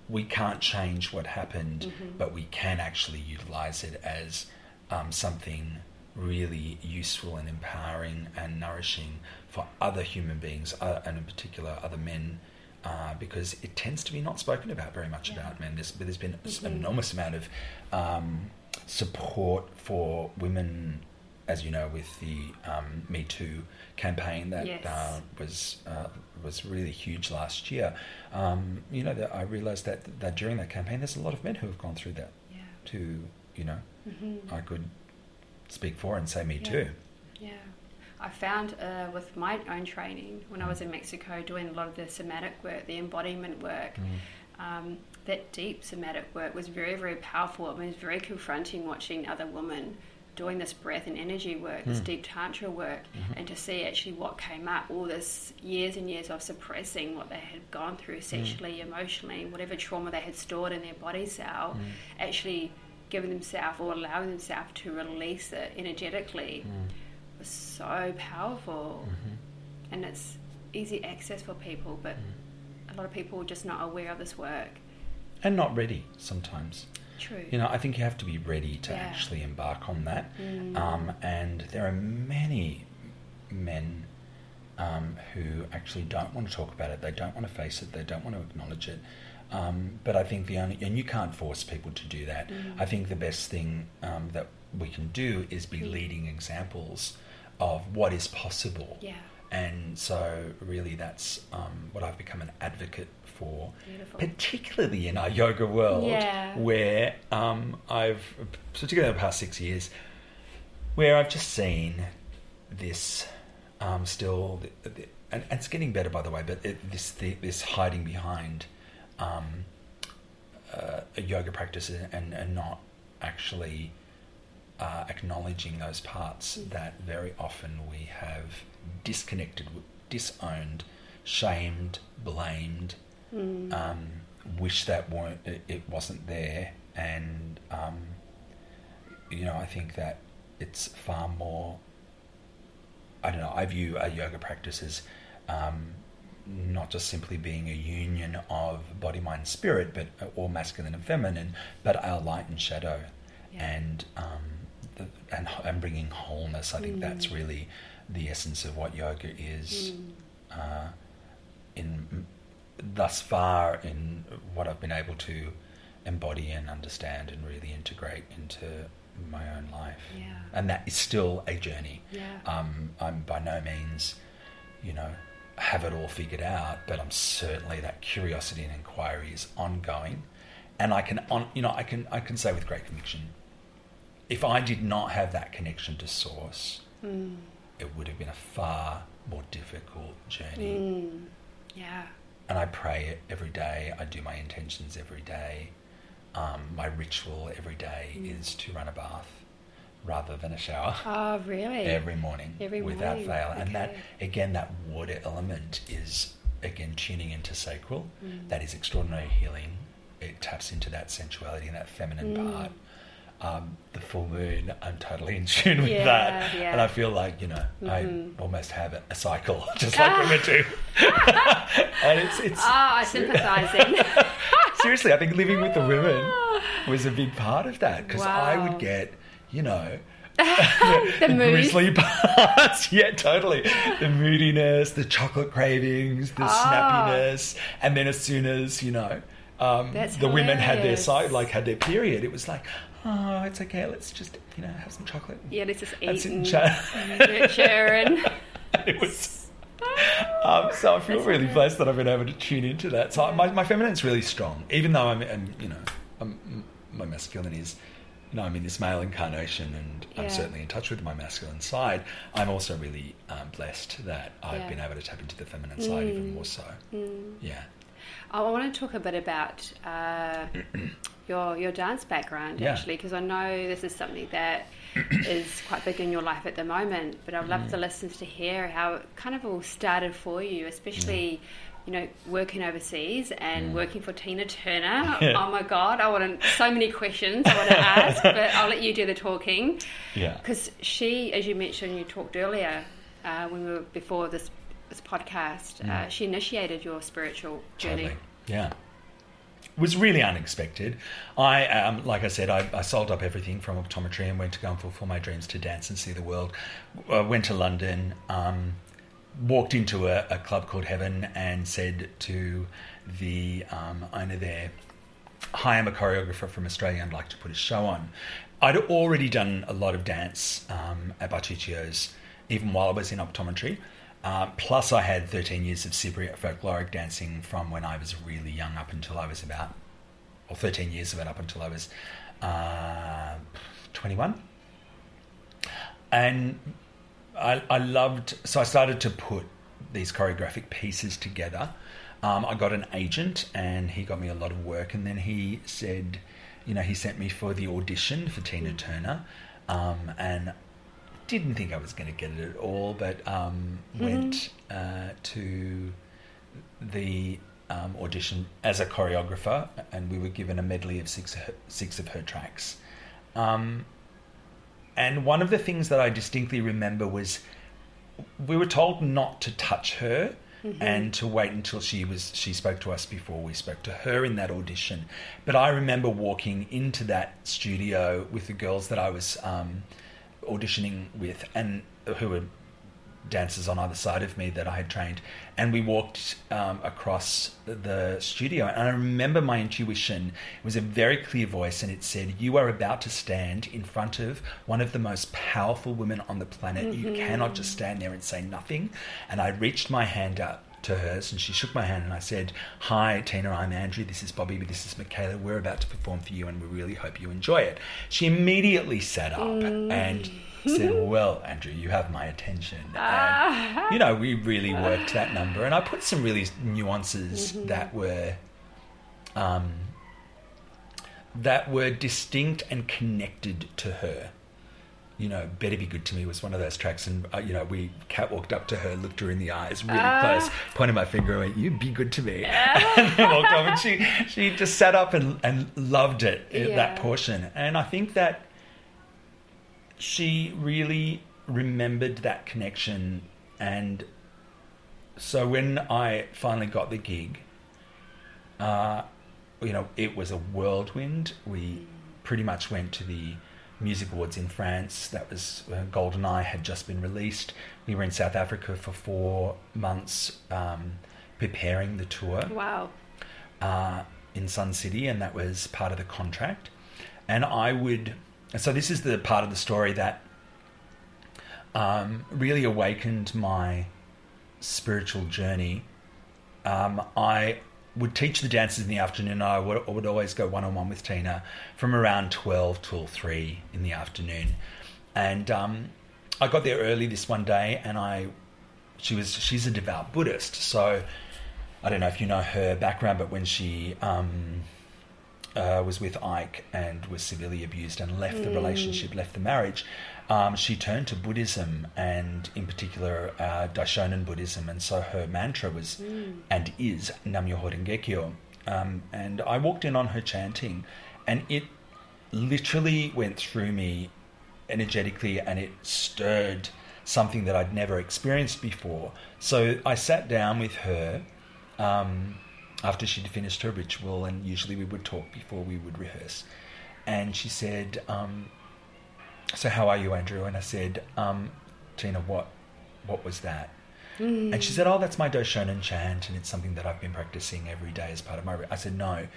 we can't change what happened, but we can actually utilize it as um, something really useful and empowering and nourishing for other human beings, uh, and in particular other men. Uh, because it tends to be not spoken about very much about men. There's, there's been an enormous amount of um, support for women as you know, with the um, Me Too campaign that Yes. uh, was uh, was really huge last year. Um, you know, that I realised that that during that campaign, there's a lot of men who have gone through that. Yeah. To you know, hmm I could speak for and say Me Yeah. Too. Yeah. I found uh, with my own training when I was in Mexico doing a lot of the somatic work, the embodiment work, Mm. um, that deep somatic work was very, very powerful. I mean, it was very confronting watching other women doing this breath and energy work, this Mm. deep tantra work, Mhm. and to see actually what came up, all this years and years of suppressing what they had gone through sexually, emotionally, whatever trauma they had stored in their body cell, Mm. actually giving themselves or allowing themselves to release it energetically Mm. was so powerful. Mhm. And it's easy access for people, but Mm. a lot of people are just not aware of this work. And not ready sometimes. True. You know, I think you have to be ready to Yeah. actually embark on that. Mm. Um, and there are many men um, who actually don't want to talk about it. They don't want to face it. They don't want to acknowledge it. Um, but I think the only, and you can't force people to do that. Mm. I think the best thing um, that we can do is be Mm. leading examples of what is possible. yeah. And so, really, that's um, what I've become an advocate for, Beautiful. particularly in our yoga world, Yeah. where um, I've, particularly in the past six years, where I've just seen this um, still, and, and it's getting better, by the way, but it, this the, this hiding behind um, uh, a yoga practice and, and not actually uh, acknowledging those parts that very often we have disconnected, disowned, shamed, blamed, Mm. um, wish that weren't it, it wasn't there, and um, you know I think that it's far more. I don't know. I view a yoga practice as um, not just simply being a union of body, mind, spirit, but all masculine and feminine, but our light and shadow, Yeah. and um, the, and and bringing wholeness. I think that's Mm. really the essence of what yoga is. Mm. Uh, in thus far, in what I've been able to embody and understand and really integrate into my own life, Yeah. and that is still a journey. Yeah. Um, I'm by no means, you know, have it all figured out, but I'm certainly that curiosity and inquiry is ongoing, and I can, on, you know, I can, I can say with great conviction, if I did not have that connection to source, Mm. it would have been a far more difficult journey. Mm. Yeah. And I pray every day. I do my intentions every day. Um, my ritual every day Mm. is to run a bath rather than a shower Oh, really? every morning Every without morning, fail. And that, again, that water element is, again, tuning into sacral. Mm. That is extraordinary healing. It taps into that sensuality and that feminine Mm. part. Um, the full moon, I'm totally in tune with Yeah, that. yeah. And I feel like, you know, Mhm. I almost have a, cycle, just like women do. and it's, it's, Ah, I sympathise seriously, I think living with the women was a big part of that because I would get, you know, The mood. grizzly parts. yeah, totally. The moodiness, the chocolate cravings, the Ah. snappiness, and then as soon as you know, um, the women had their side, like had their period, it was like, oh, it's okay. Let's just you know have some chocolate. Yeah, let's just eat and and chat. nurture and... it was. Um, so I feel That's really okay. blessed that I've been able to tune into that. So my, my feminine's really strong, even though I'm, I'm you know, I'm, my masculine is, you know, I'm in this male incarnation, and Yeah. I'm certainly in touch with my masculine side. I'm also really um, blessed that I've Yeah. been able to tap into the feminine side even Mm. more so. Mm. Yeah, I want to talk a bit about uh, your your dance background Yeah. actually, because I know this is something that is quite big in your life at the moment. But I'd love Mm. the listeners to hear how it kind of all started for you, especially. You know, working overseas and Mm. working for Tina Turner. Yeah. Oh my God, I want to, so many questions I want to ask, but I'll let you do the talking. yeah, Because she, as you mentioned, you talked earlier uh, when we were before this this podcast. Uh, Mm. she initiated your spiritual journey. Totally. Yeah. It was really unexpected. I, um, like I said, I, I sold up everything from optometry and went to go and fulfill my dreams to dance and see the world. I went to London, um, walked into a, a club called Heaven and said to the um, owner there, hi, I'm a choreographer from Australia. I'd like to put a show on. I'd already done a lot of dance um, at Bartuccio's, even while I was in optometry. Uh, plus, I had 13 years of Cypriot folkloric dancing from when I was really young up until I was about, or 13 years of it up until I was uh, 21. And I, I loved, so I started to put these choreographic pieces together. Um, I got an agent and he got me a lot of work. And then he said, you know, he sent me for the audition for Tina Turner. Um, and didn't think I was going to get it at all, but um, mm-hmm. went uh, to the um, audition as a choreographer, and we were given a medley of six six of her tracks. And one of the things that I distinctly remember was we were told not to touch her mm-hmm. and to wait until she was she spoke to us before we spoke to her in that audition. But I remember walking into that studio with the girls that I was um, auditioning with and who were dancers on either side of me that I had trained, and we walked um, across the studio. And I remember my intuition it was a very clear voice, and it said, "You are about to stand in front of one of the most powerful women on the planet. Mm-hmm. You cannot just stand there and say nothing." And I reached my hand up to hers and she shook my hand and I said, Hi, Tina, I'm Andrew. This is Bobby, this is Michaela. We're about to perform for you and we really hope you enjoy it. She immediately sat up mm. and said, Well, Andrew, you have my attention. And, you know, we really worked that number. And I put some really nuances mm-hmm. that were. Um, that were distinct and connected to her. You know, Better Be Good to Me was one of those tracks, and uh, you know, we cat walked up to her, looked her in the eyes, really uh, close, pointed my finger, and went, "You be good to me," uh, and then walked off, and she she just sat up and and loved it yeah. that portion, and I think that she really remembered that connection. And so when I finally got the gig, uh, you know, it was a whirlwind. We pretty much went to the music awards in France. That was uh, GoldenEye had just been released. We were in South Africa for four months um, preparing the tour. Wow. Uh, in Sun City, and that was part of the contract. And I would and so this is the part of the story that um, really awakened my spiritual journey. Um, I would teach the dances in the afternoon. I would, I would always go one on one with Tina from around 12 till 3 in the afternoon. And um, I got there early this one day and I she was she's a devout Buddhist. So I don't know if you know her background, but when she um, uh, was with Ike and was severely abused and left mm. the relationship, left the marriage, um, she turned to Buddhism and, in particular, uh, Daishonin Buddhism. And so her mantra was mm. and is Nam Myoho Renge Um, and I walked in on her chanting, and it literally went through me energetically and it stirred something that I'd never experienced before. So I sat down with her. Um, after she'd finished her ritual, and usually we would talk before we would rehearse. And she said, um, "So how are you, Andrew?" And I said, um, "Tina, what what was that?" Mm. And she said, "Oh, that's my Daishonin chant, and it's something that I've been practicing every day as part of my." I said, "No,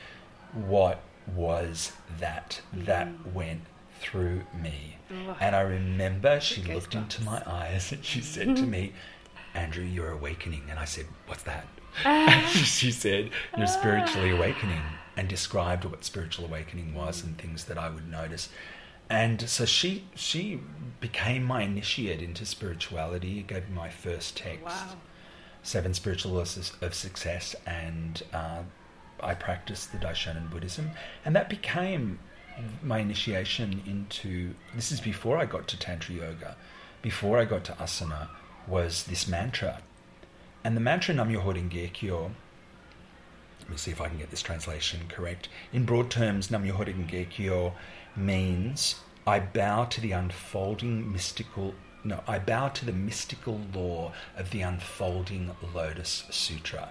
what was that mm. that went through me?" Oh, and I remember she looked into my eyes and she said to me, "Andrew, you're awakening." And I said, "What's that?" she said, You're spiritually awakening, and described what spiritual awakening was and things that I would notice. And so she she became my initiate into spirituality. It gave me my first text, wow. Seven Spiritual Laws of Success, and uh, I practiced the Daishonin Buddhism, and that became my initiation into. This is before I got to Tantra Yoga, before I got to asana, was this mantra and the mantra Nam Myoho Renge Kyo, let me see if I can get this translation correct. In broad terms, Nam Myoho Renge Kyo means I bow to the unfolding mystical no, I bow to the mystical law of the unfolding Lotus Sutra.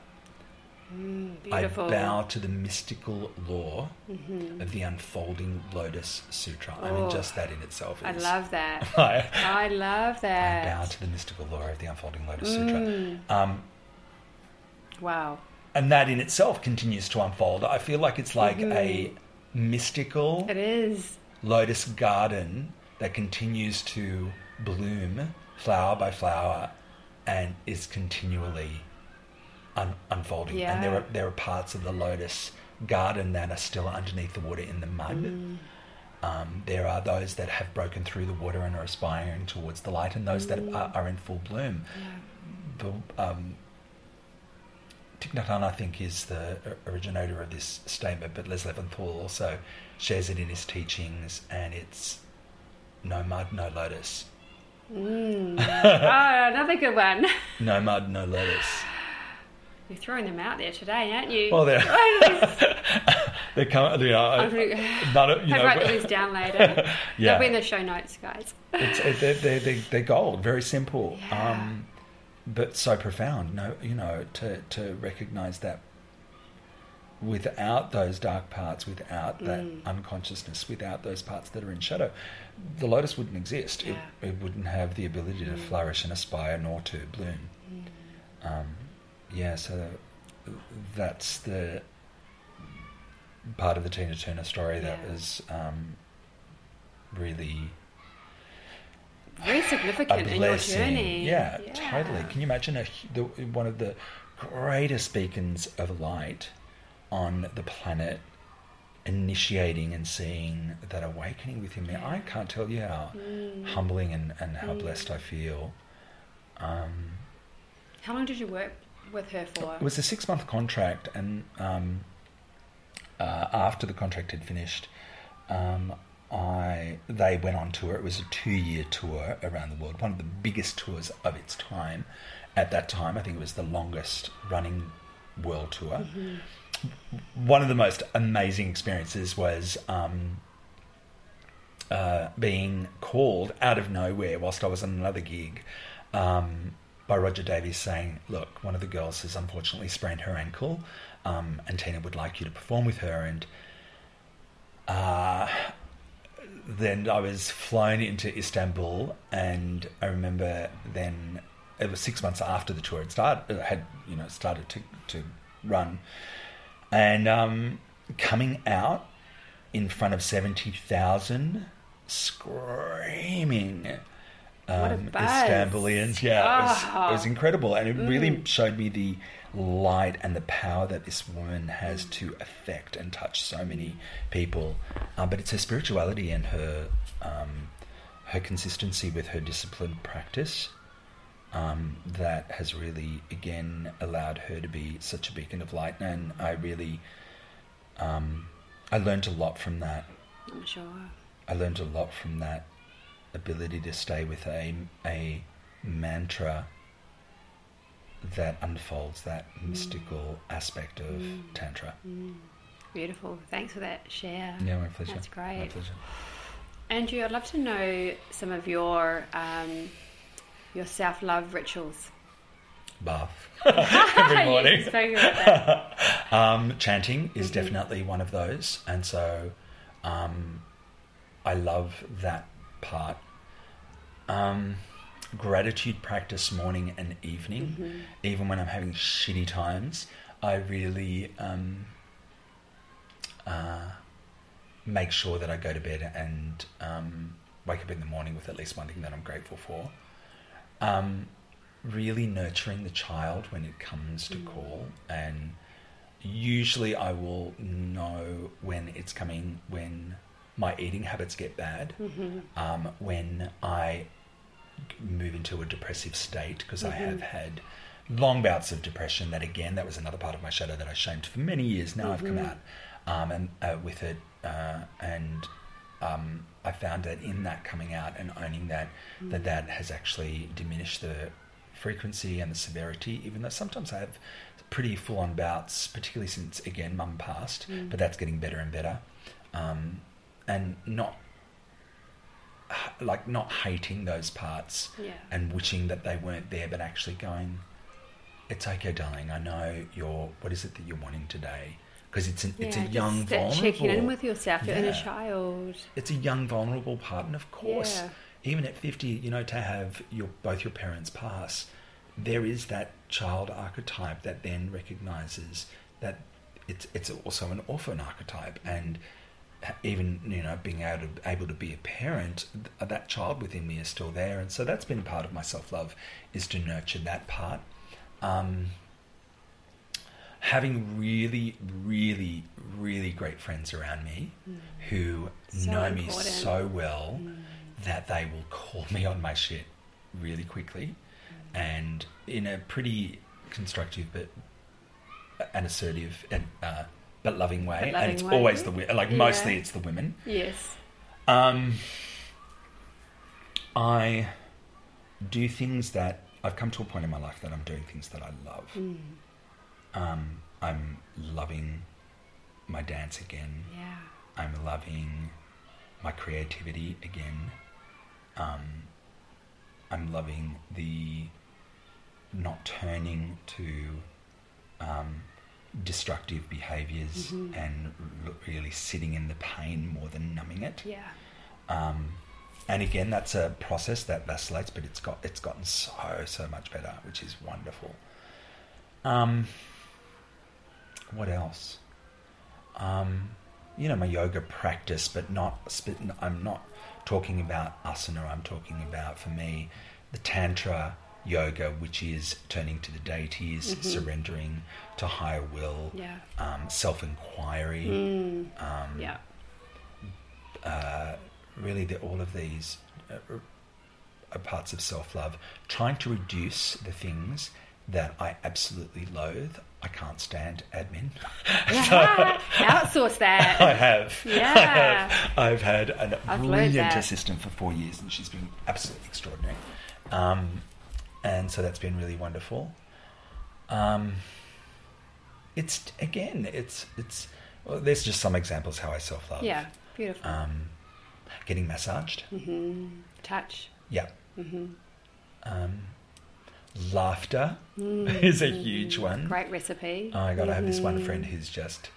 Mm, I bow to the mystical law mm-hmm. of the unfolding Lotus Sutra. Oh, I mean, just that in itself is. I love that. I, I, love that. I bow to the mystical law of the unfolding Lotus mm. Sutra. Um, wow. and that in itself continues to unfold. I feel like it's like a mystical It is. lotus garden that continues to bloom flower by flower and is continually un- unfolding. And there are there are parts of the lotus garden that are still underneath the water in the mud. Mm. Um, there are those that have broken through the water and are aspiring towards the light, and those that Mm. are, are in full bloom. The, um, Thich Nhat Hanh, I think, is the originator of this statement, but Les Leventhal also shares it in his teachings, and it's no mud, no lotus. Mm. oh, another good one. No mud, no lotus. You're throwing them out there today, aren't you? Well, they're I'll they're coming. You know, have none of, you to know, write these down later. yeah, They'll be in the show notes, guys. it's, it, they're, they're, they're, they're gold, very simple, Yeah. um, but so profound. No, you know, to to recognize that without those dark parts, without that Mm. unconsciousness, without those parts that are in shadow, the lotus wouldn't exist. Yeah. It, it wouldn't have the ability to Mm. flourish and aspire, nor to bloom. Um, yeah, so that's the part of the Tina Turner story that Yeah. was um, really Very a significant in your journey. Yeah, totally. Can you imagine a, the, one of the greatest beacons of light on the planet initiating and seeing that awakening within me? I can't tell you how Mm. humbling and, and how Mm. blessed I feel. Um, How long did you work with her for? It was a six month contract, and um, uh, after the contract had finished, um, I they went on tour. It was a two year tour around the world, one of the biggest tours of its time. At that time, I think it was the longest running world tour. One of the most amazing experiences was. Um, uh, being called out of nowhere whilst I was on another gig um, by Roger Davies saying, Look, one of the girls has unfortunately sprained her ankle, um, and Tina would like you to perform with her. And uh, then I was flown into Istanbul, and I remember then it was six months after the tour had started, had you know started to to run, and um, coming out in front of seventy thousand, screaming. Um. Istanbulians, yeah, it was, Ah. it was incredible, and it really Mm. showed me the light and the power that this woman has to affect and touch so many people. Um, but it's her spirituality and her um, her consistency with her disciplined practice um, that has really again allowed her to be such a beacon of light. And I really um, I learned a lot from that. I'm sure. I learned a lot from that ability to stay with a a mantra that unfolds that mystical aspect of Mm. tantra. Mm. Beautiful. Thanks for that share. Yeah, my pleasure. That's My great. pleasure. Andrew, I'd love to know some of your um, your self love rituals. Bath every morning. You about that. um, chanting is Mhm. definitely one of those, and so um, I love that part. Um, gratitude practice morning and evening, Mhm. even when I'm having shitty times, I really um, uh, make sure that I go to bed and um, wake up in the morning with at least one thing that I'm grateful for. Um, really nurturing the child when it comes to Mm. call, and usually I will know when it's coming when my eating habits get bad Mhm. um, when I move into a depressive state because I have Mhm. had long bouts of depression. That again, that was another part of my shadow that I shamed for many years. Now I've come Mhm. out um, and uh, with it, uh, and um, I found that in that coming out and owning that, that that has actually diminished the frequency and the severity. Even though sometimes I have pretty full-on bouts, particularly since again mum passed, Mm. but that's getting better and better. Um, and not like not hating those parts Yeah. and wishing that they weren't there, but actually going, "It's okay, darling. I know you're. What is it that you're wanting today?" Because it's an, it's a young vulnerable. checking in with yourself, your inner Yeah. child. It's a young vulnerable part, and of course, Yeah. even at fifty, you know, to have your both your parents pass, there is that child archetype that then recognizes that it's it's also an orphan archetype and even you know being able to, able to be a parent that child within me is still there and so that's been part of my self-love is to nurture that part um, having really really really great friends around me mm. who so know important. me so well mm. that they will call me on my shit really quickly mm. and in a pretty constructive but an assertive and uh, but loving way, but loving and it's way. always the like yeah. mostly it's the women. Yes. Um, I do things that I've come to a point in my life that I'm doing things that I love. Mm. Um, I'm loving my dance again. Yeah. I'm loving my creativity again. Um, I'm loving the not turning to um, destructive behaviors mm-hmm. and really sitting in the pain more than numbing it. Yeah. Um, and again, that's a process that vacillates, but it's got it's gotten so so much better, which is wonderful. Um, what else? Um, you know, my yoga practice, but not. I'm not talking about asana. I'm talking about for me the tantra yoga, which is turning to the deities, mm-hmm. surrendering to higher will, yeah. um, self inquiry. Mm. Um, yeah. Uh, really, the, all of these uh, are parts of self love, trying to reduce the things that I absolutely loathe. I can't stand admin. Yeah, outsource that. I have. Yeah. I have. I've had a brilliant assistant for four years, and she's been absolutely extraordinary. Um, and so that's been really wonderful. Um, it's again, it's it's. Well, there's just some examples how I self love. Yeah, beautiful. Um, getting massaged. Mm-hmm. Touch. Yeah. Mm-hmm. Um, laughter mm-hmm. is a huge one. Great recipe. Oh my god, I have this one friend mm-hmm. who's just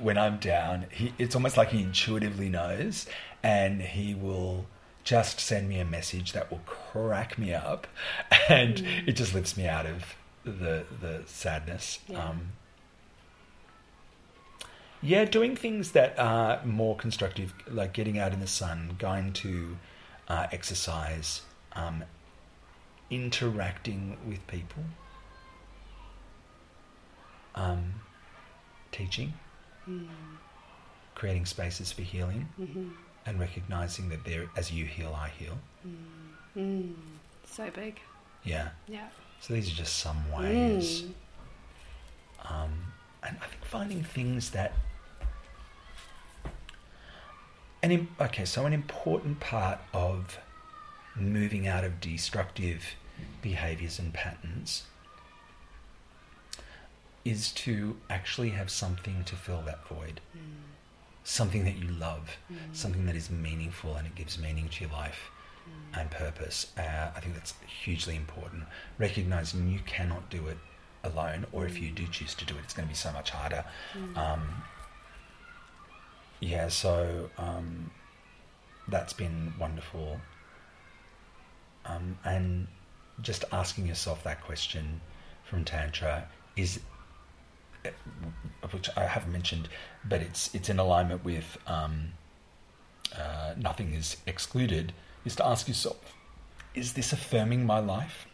when I'm down, he, it's almost like he intuitively knows, and he will just send me a message that will crack me up, and mm. it just lifts me out of the the sadness. Yeah. Um, yeah, doing things that are more constructive, like getting out in the sun, going to uh, exercise, um, interacting with people, um, teaching, mm. creating spaces for healing. Mm-hmm and recognizing that there, as you heal, I heal. Mm. Mm. So big. Yeah. Yeah. So these are just some ways. Mm. Um, and I think finding things that. An, okay, so an important part of moving out of destructive behaviors and patterns is to actually have something to fill that void. Mm something that you love, mm. something that is meaningful and it gives meaning to your life mm. and purpose. Uh, I think that's hugely important. Recognizing you cannot do it alone, or if you do choose to do it, it's going to be so much harder. Mm. Um, yeah, so um, that's been wonderful. Um, and just asking yourself that question from Tantra is which I haven't mentioned, but it's it's in alignment with um, uh, nothing is excluded, is to ask yourself, is this affirming my life,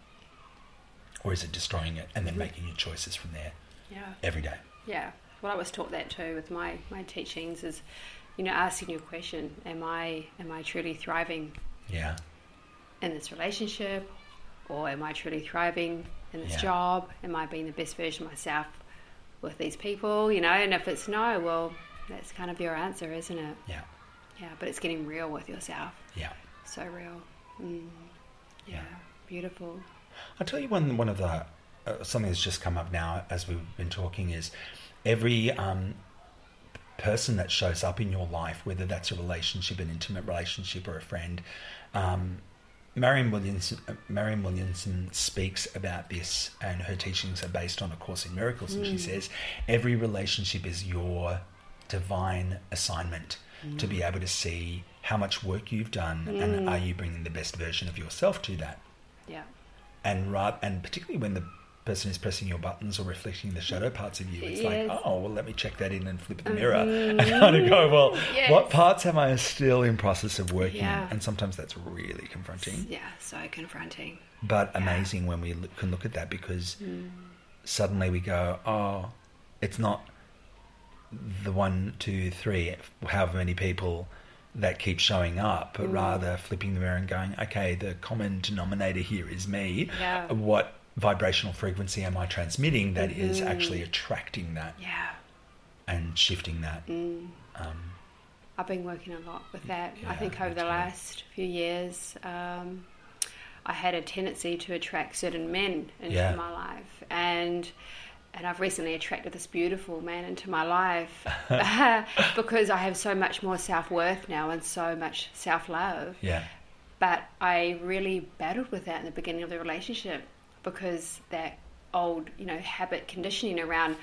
or is it destroying it, and then making your choices from there. Yeah. Every day. Yeah. Well, I was taught that too with my my teachings is, you know, asking your question: Am I am I truly thriving? Yeah. In this relationship, or am I truly thriving in this yeah. job? Am I being the best version of myself with these people, you know, and if it's no, well, that's kind of your answer, isn't it? Yeah. Yeah, but it's getting real with yourself. Yeah. So real. Mm. Yeah. yeah. Beautiful. I'll tell you one one of the uh, something that's just come up now as we've been talking is every um, person that shows up in your life, whether that's a relationship, an intimate relationship, or a friend, um, Marianne Williamson, Marianne Williamson speaks about this, and her teachings are based on A Course in Miracles. Mm. And she hmm. says, every relationship is your divine assignment mm. to be able to see how much work you've done mm. and are you bringing the best version of yourself to that. Yeah. and right, and particularly when the person is pressing your buttons or reflecting the shadow parts of you, it's Yes. like, oh, well, let me check that in and flip the mirror mm. and kind of go, well, Yes. what parts am I still in process of working? Yeah. And sometimes that's really confronting, Yeah, so confronting. but amazing when we look, can look at that because mm. suddenly we go, oh, it's not the one, two, three, however many people that keep showing up, but mm. rather flipping the mirror and going, okay, the common denominator here is me. Yeah. What vibrational frequency am I transmitting that is actually attracting that Yeah. and shifting that? Um, I've been working a lot with that. I think over the last few years, um, I had a tendency to attract certain men into Yeah. my life, and and I've recently attracted this beautiful man into my life because I have so much more self worth now and so much self love. yeah. But I really battled with that in the beginning of the relationship because that old, you know, habit conditioning around,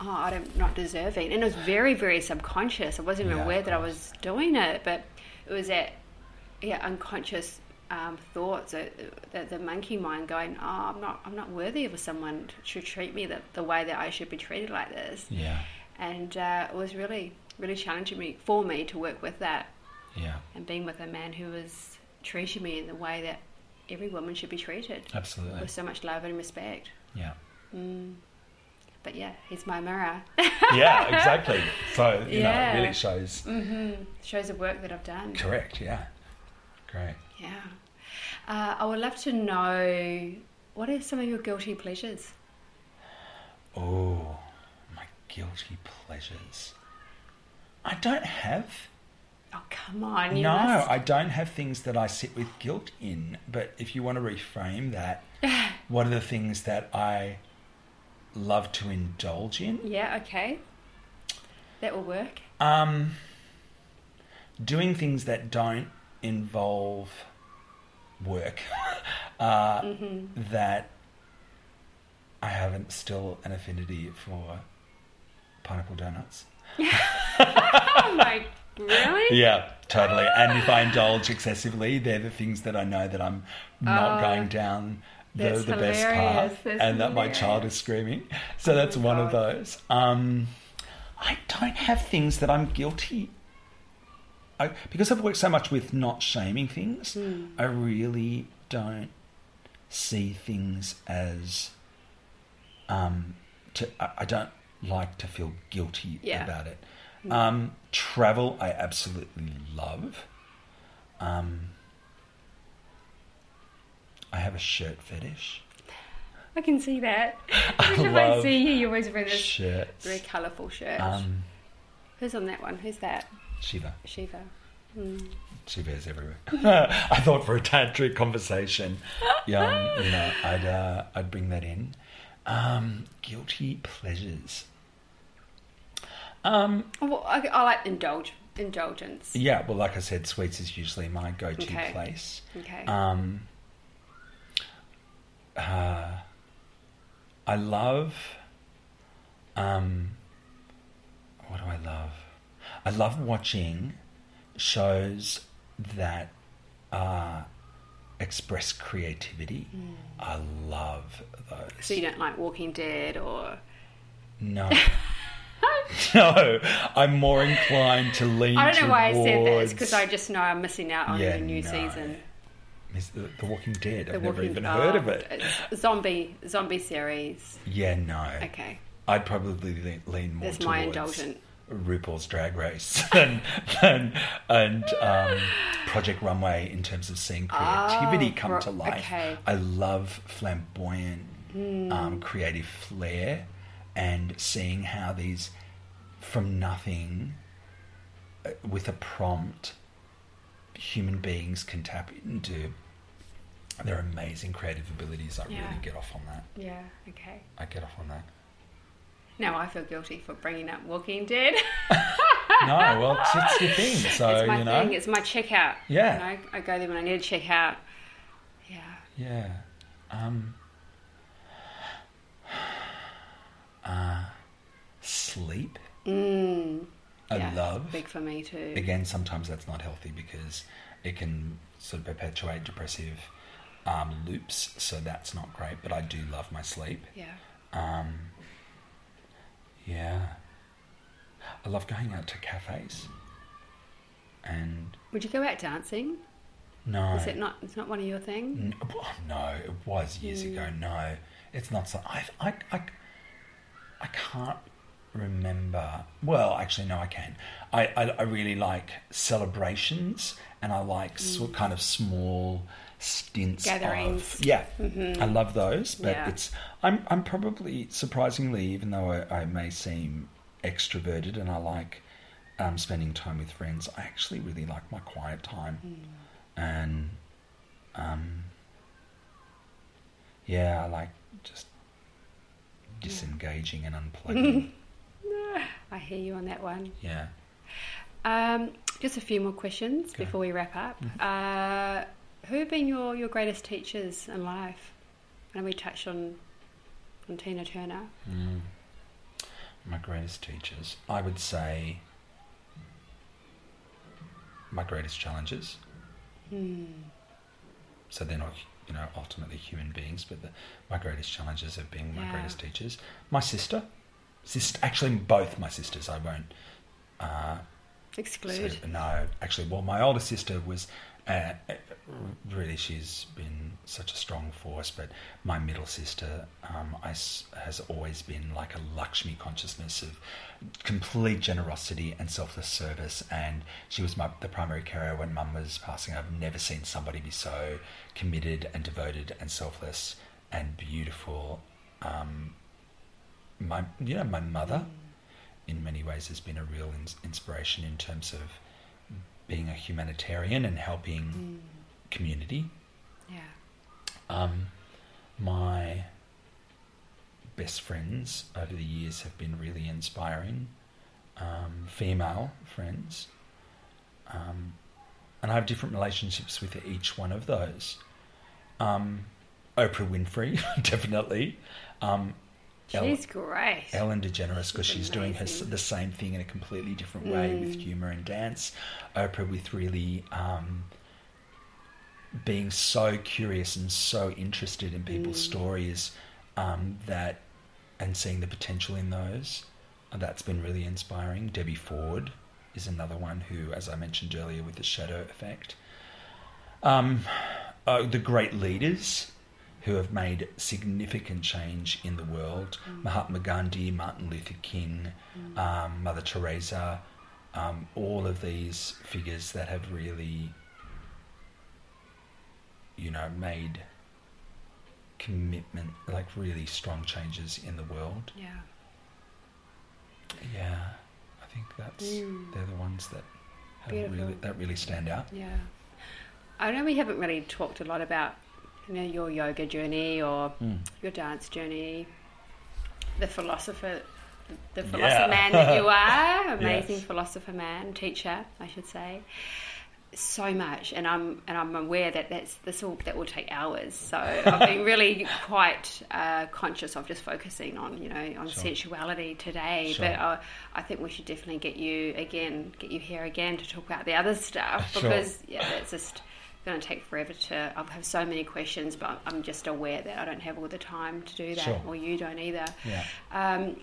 oh, I'm not deserving. And it was very, very subconscious. I wasn't even Yeah, aware that I was doing it, but it was that, yeah, unconscious um, thoughts, uh, the, the monkey mind going, oh, I'm not, I'm not worthy of someone to treat me the, the way that I should be treated like this. Yeah. And uh, it was really, really challenging me for me to work with that Yeah. and being with a man who was treating me in the way that every woman should be treated Absolutely. with so much love and respect. Yeah. But yeah, he's my mirror. Yeah, exactly. So, you Yeah. know, it really shows. Shows the work that I've done. Correct, yeah. Great. Yeah. Uh, I would love to know what are some of your guilty pleasures? Oh, my guilty pleasures. I don't have. Oh, come on. You no, must- I don't have things that I sit with guilt in. But if you want to reframe that, what are the things that I love to indulge in? Yeah, okay. That will work. Um, doing things that don't involve work. uh, That I haven't still an affinity for pineapple donuts. Oh my, really? Yeah, totally. And if I indulge excessively, they're the things that I know that I'm not Oh, going down the, the best path That's and that my child is screaming. So that's my one of those. Um, I don't have things that I'm guilty. I, because I've worked so much with not shaming things, Hmm. I really don't see things as. Um, to, I, I don't like to feel guilty Yeah. about it. Um, travel, I absolutely love. Um, I have a shirt fetish. I can see that. I Every time I see you, you always wear this Shirts. very colourful shirt. Um, Who's on that one? Who's that? Shiva. Shiva. Hmm. Shiva is everywhere. I thought for a tantric conversation, young, you know, I'd uh, I'd bring that in. Um, guilty pleasures. Um, Well, I, I like indulge indulgence. yeah, well, like I said, sweets is usually my go-to Okay. place. Okay. Um, uh, I love. Um, what do I love? I love watching shows that uh, express creativity. I love those. Hmm. so you don't like Walking Dead or? No. no, I'm more inclined to lean. I don't know why I said that. It's because I just know I'm missing out on Yeah, the new no. season. The, the Walking Dead. The I've never even oh, heard of it. Zombie zombie series. Yeah, no. Okay. I'd probably lean, lean more That's my towards indulgent. RuPaul's Drag Race than, than and um, Project Runway in terms of seeing creativity Oh, come to life. okay. I love flamboyant, Hmm. um, creative flair, and seeing how these from nothing uh, with a prompt human beings can tap into their amazing creative abilities. I Yeah. really get off on that. Yeah. Okay. I get off on that. Now I feel guilty for bringing up Walking Dead. no, well, it's, it's your thing. So it's my you know, thing. It's my checkout. Yeah. You know, I go there when I need to check out. Yeah. yeah. Um, uh, sleep. Mm. I yeah, love. Big for me too. Again, sometimes that's not healthy because it can sort of perpetuate depressive um, loops, so that's not great. But I do love my sleep. Yeah. Um, yeah, I love going out to cafes. And Would you go out dancing? no, Is it not? It's not one of your things. N- well, no, it was years Mm. ago. No, it's not. So I, I, I, I can't remember. Well, actually, no, I can. I, I, I really like celebrations, and I like sort kind of small stints Mm. Gatherings. Mm-hmm. Yeah, I love those. But Yeah. it's I'm I'm probably surprisingly, even though I, I may seem extroverted and I like um, spending time with friends, I actually really like my quiet time Mm. and um, yeah, I like just disengaging and unplugging. I hear you on that one. yeah. Um, just a few more questions before we wrap up. Mm-hmm. Uh, who have been your, your greatest teachers in life? And we touched on on Tina Turner. Mm. My greatest teachers, I would say, my greatest challenges. Hmm. So they're not, you know, ultimately human beings, but the, my greatest challenges have been my Yeah. greatest teachers. My sister, sister, actually both my sisters. I won't. Uh, Exclude. So, no, actually, well, my older sister was uh, uh, really she's been such a strong force, but my middle sister um, I has always been like a Lakshmi consciousness of complete generosity and selfless service, and she was my the primary carer when Mum was passing. I've never seen somebody be so committed and devoted and selfless and beautiful. Um, my, you know, my mother in many ways has been a real ins- inspiration in terms of being a humanitarian and helping Mm. Community. Yeah. Um, my best friends over the years have been really inspiring, um, female friends. Um, and I have different relationships with each one of those. Um, Oprah Winfrey, definitely. Um, El- She's great. Ellen DeGeneres because She's she's doing her, the same thing in a completely different way with Mm. humor and dance. Oprah with really um, being so curious and so interested in people's Mm. stories um, that and seeing the potential in those. That's been really inspiring. Debbie Ford is another one who, as I mentioned earlier, with the shadow effect. Um, uh, the great leaders who have made significant change in the world Mahatma Gandhi, Martin Luther King, um, Mother Teresa, um, all of these figures that have really, you know, made commitment, like really strong changes in the world. Yeah. Yeah, I think that's Mm. they're the ones that have really that really stand out. Yeah. I know we haven't really talked a lot about you know your yoga journey or Mm. your dance journey, the philosopher, the Yeah. philosopher man that you are, amazing Yes. philosopher man, teacher, I should say. So much, and I'm and I'm aware that that's this will that will take hours. So I've been really quite uh, conscious of just focusing on you know on Sure. sensuality today. Sure. But uh, I think we should definitely get you again, get you here again to talk about the other stuff Sure. because yeah, it's just going to take forever to. I have so many questions, but I'm just aware that I don't have all the time to do that, Sure. or you don't either. Yeah. Um,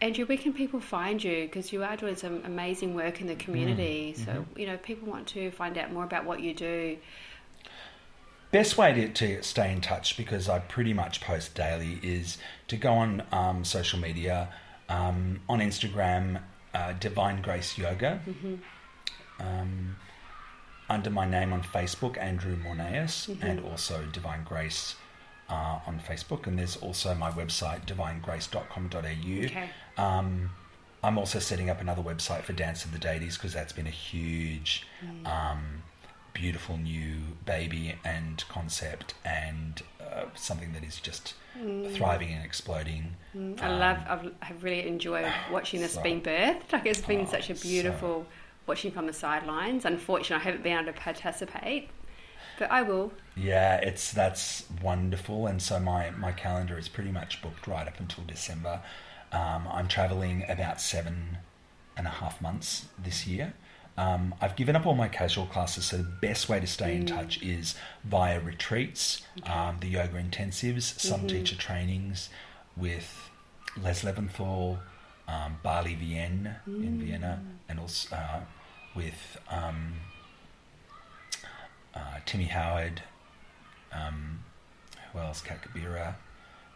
Andrew, where can people find you? Because you are doing some amazing work in the community. Mm, So, mm-hmm. you know, people want to find out more about what you do. Best way to, to stay in touch because I pretty much post daily is to go on um, social media um, on Instagram, uh, Divine Grace Yoga. Um, under my name on Facebook, Andrew Mournehis, and also Divine Grace uh, on Facebook. And there's also my website, divinegrace.com.au. Okay. Um, I'm also setting up another website for Dance of the Deities because that's been a huge, um, beautiful new baby and concept and uh, something that is just thriving and exploding. Mm, I Um, love, I've, I've really enjoyed watching this so- being birthed. Like, it's been Oh, such a so- beautiful watching from the sidelines. Unfortunately, I haven't been able to participate, but I will. Yeah, it's that's wonderful, and so my my calendar is pretty much booked right up until December. Um, I'm traveling about seven and a half months this year, Um, I've given up all my casual classes, so the best way to stay in touch is via retreats, um, the yoga intensives, some teacher trainings with Les Leventhal, um, Bali Vienne in Vienna, and also uh, with um, uh, Timmy Howard. Um, who else? Kat Kabira.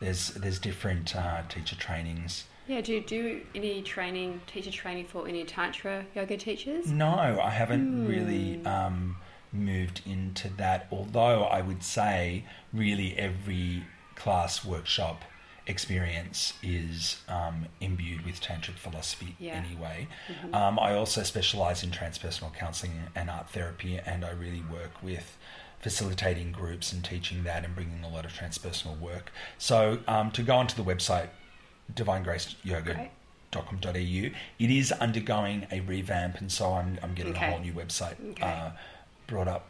There's there's different uh, teacher trainings. Yeah, do you do any training, teacher training for any Tantra yoga teachers? No, I haven't really um, moved into that. Although I would say, really, every class workshop experience is um, imbued with tantric philosophy Yeah. anyway. Um, I also specialize in transpersonal counseling and art therapy, and I really work with facilitating groups and teaching that and bringing a lot of transpersonal work. So um, to go onto the website, divinegraceyoga.com.au, it is undergoing a revamp, and so I'm, I'm getting Okay. a whole new website Okay. uh, brought up,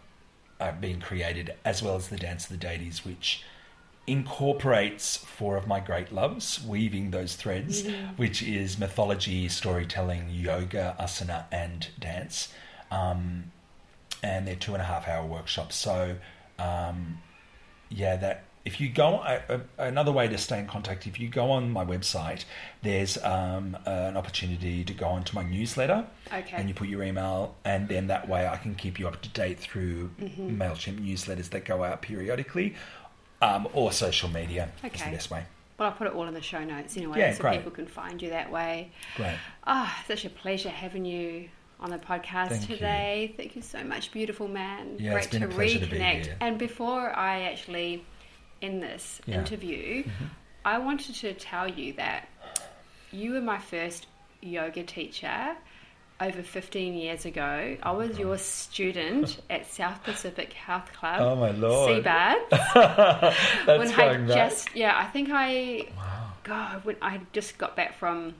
uh, being created, as well as the Dance of the Deities, which incorporates four of my great loves, weaving those threads, which is mythology, storytelling, yoga, asana, and dance. Um, and they're two and a half hour workshops. So, um, yeah, that if you go, uh, another way to stay in contact, if you go on my website, there's um, an opportunity to go onto my newsletter, Okay. and you put your email, and then that way I can keep you up to date through Mm-hmm. Mailchimp newsletters that go out periodically, um, or social media is the Okay. best way. Well, I'll put it all in the show notes anyway, Yeah, so great. people can find you that way. Great. Ah, such a pleasure having you on the podcast Thank you. today. Thank you so much, beautiful man. Yeah, Great it's been to pleasure to be reconnect. And before I actually end this Yeah. Mm-hmm. interview, I wanted to tell you that you were my first yoga teacher over 15 years ago. I was mm-hmm. your student at South Pacific Health Club. Oh, my Lord. Seabird. That's when I back. just yeah, I think I wow. God when I just got back from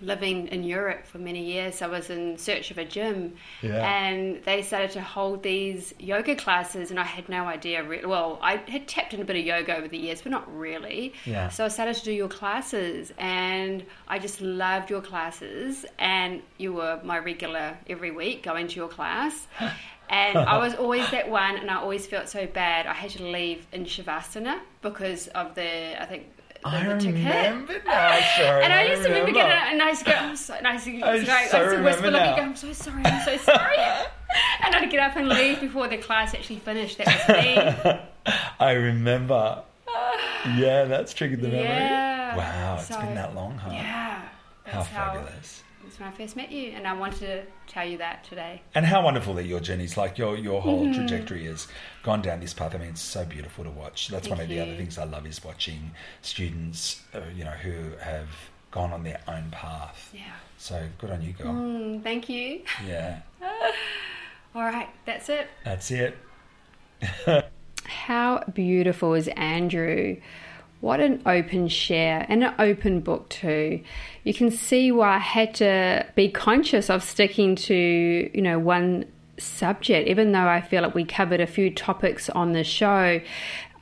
living in Europe for many years, I was in search of a gym, Yeah. and they started to hold these yoga classes, and I had no idea. Re- well, I had tapped in a bit of yoga over the years, but not really. Yeah. So I started to do your classes, and I just loved your classes, and you were my regular every week going to your class. And I was always that one, and I always felt so bad. I had to leave in Shavasana because of the, I think, I remember now. Sorry, And I used to remember remember. getting I used to go, I'm so, and I used to, I I to, I used to whisper, now. go, I'm so sorry, I'm so sorry. and I'd get up and leave before the class actually finished. That was me. I remember. Yeah, that's triggered the memory. Yeah. Wow, it's So, been that long, huh? Yeah. How fabulous. That's when I first met you, and I wanted to tell you that today. And how wonderful that your journey's like your your whole Mm-hmm. trajectory has gone down this path. I mean, it's so beautiful to watch. That's one Thank of the other things I love is watching students, uh, you know, who have gone on their own path. Yeah. So good on you, girl. Mm, thank you. Yeah, All right, that's it. that's it. How beautiful is Andrew? What an open share and an open book, too. You can see why I had to be conscious of sticking to, you know, one subject, even though I feel like we covered a few topics on the show.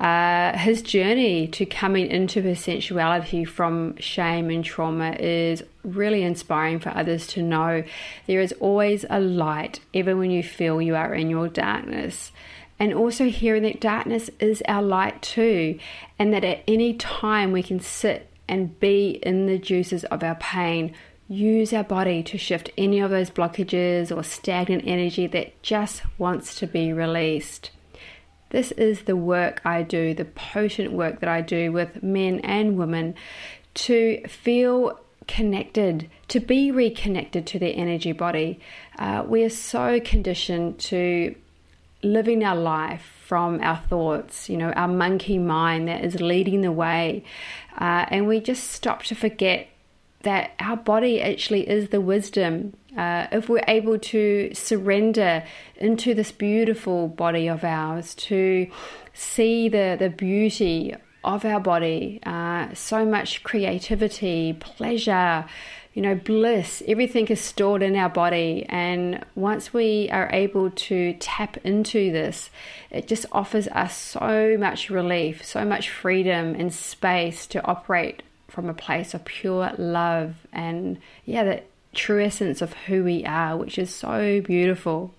Uh, his journey to coming into his sensuality from shame and trauma is really inspiring for others to know there is always a light, even when you feel you are in your darkness and also hearing that darkness is our light too, and that at any time we can sit and be in the juices of our pain, use our body to shift any of those blockages or stagnant energy that just wants to be released. This is the work I do, the potent work that I do with men and women to feel connected, to be reconnected to their energy body. Uh, we are so conditioned to living our life from our thoughts, you know, our monkey mind that is leading the way. Uh, and we just stop to forget that our body actually is the wisdom. Uh, if we're able to surrender into this beautiful body of ours, to see the, the beauty of our body, uh, so much creativity, pleasure, you know, bliss, everything is stored in our body. And once we are able to tap into this, it just offers us so much relief, so much freedom and space to operate from a place of pure love. And yeah, that true essence of who we are, which is so beautiful.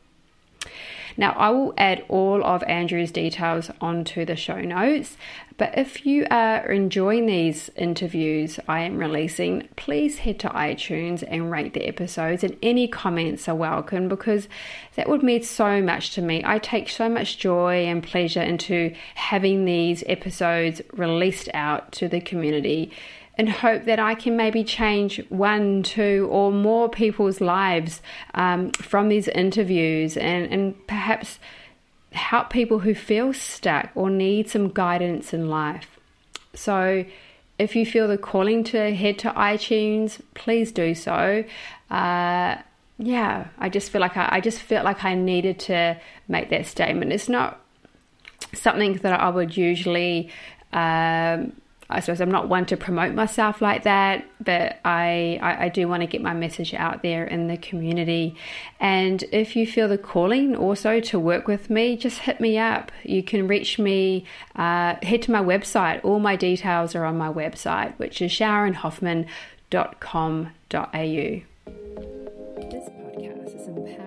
Now, I will add all of Andrew's details onto the show notes, but if you are enjoying these interviews I am releasing, please head to iTunes and rate the episodes, and any comments are welcome because that would mean so much to me. I take so much joy and pleasure into having these episodes released out to the community and hope that I can maybe change one, two, or more people's lives um, from these interviews and, and perhaps help people who feel stuck or need some guidance in life. So, if you feel the calling to head to iTunes, please do so. Uh, yeah, I just feel like I, I just felt like I needed to make that statement. It's not something that I would usually um, I suppose I'm not one to promote myself like that, but I, I, I, do want to get my message out there in the community. And if you feel the calling also to work with me, just hit me up. You can reach me, uh, head to my website. All my details are on my website, which is sharonhoffman.com.au. This podcast is empowered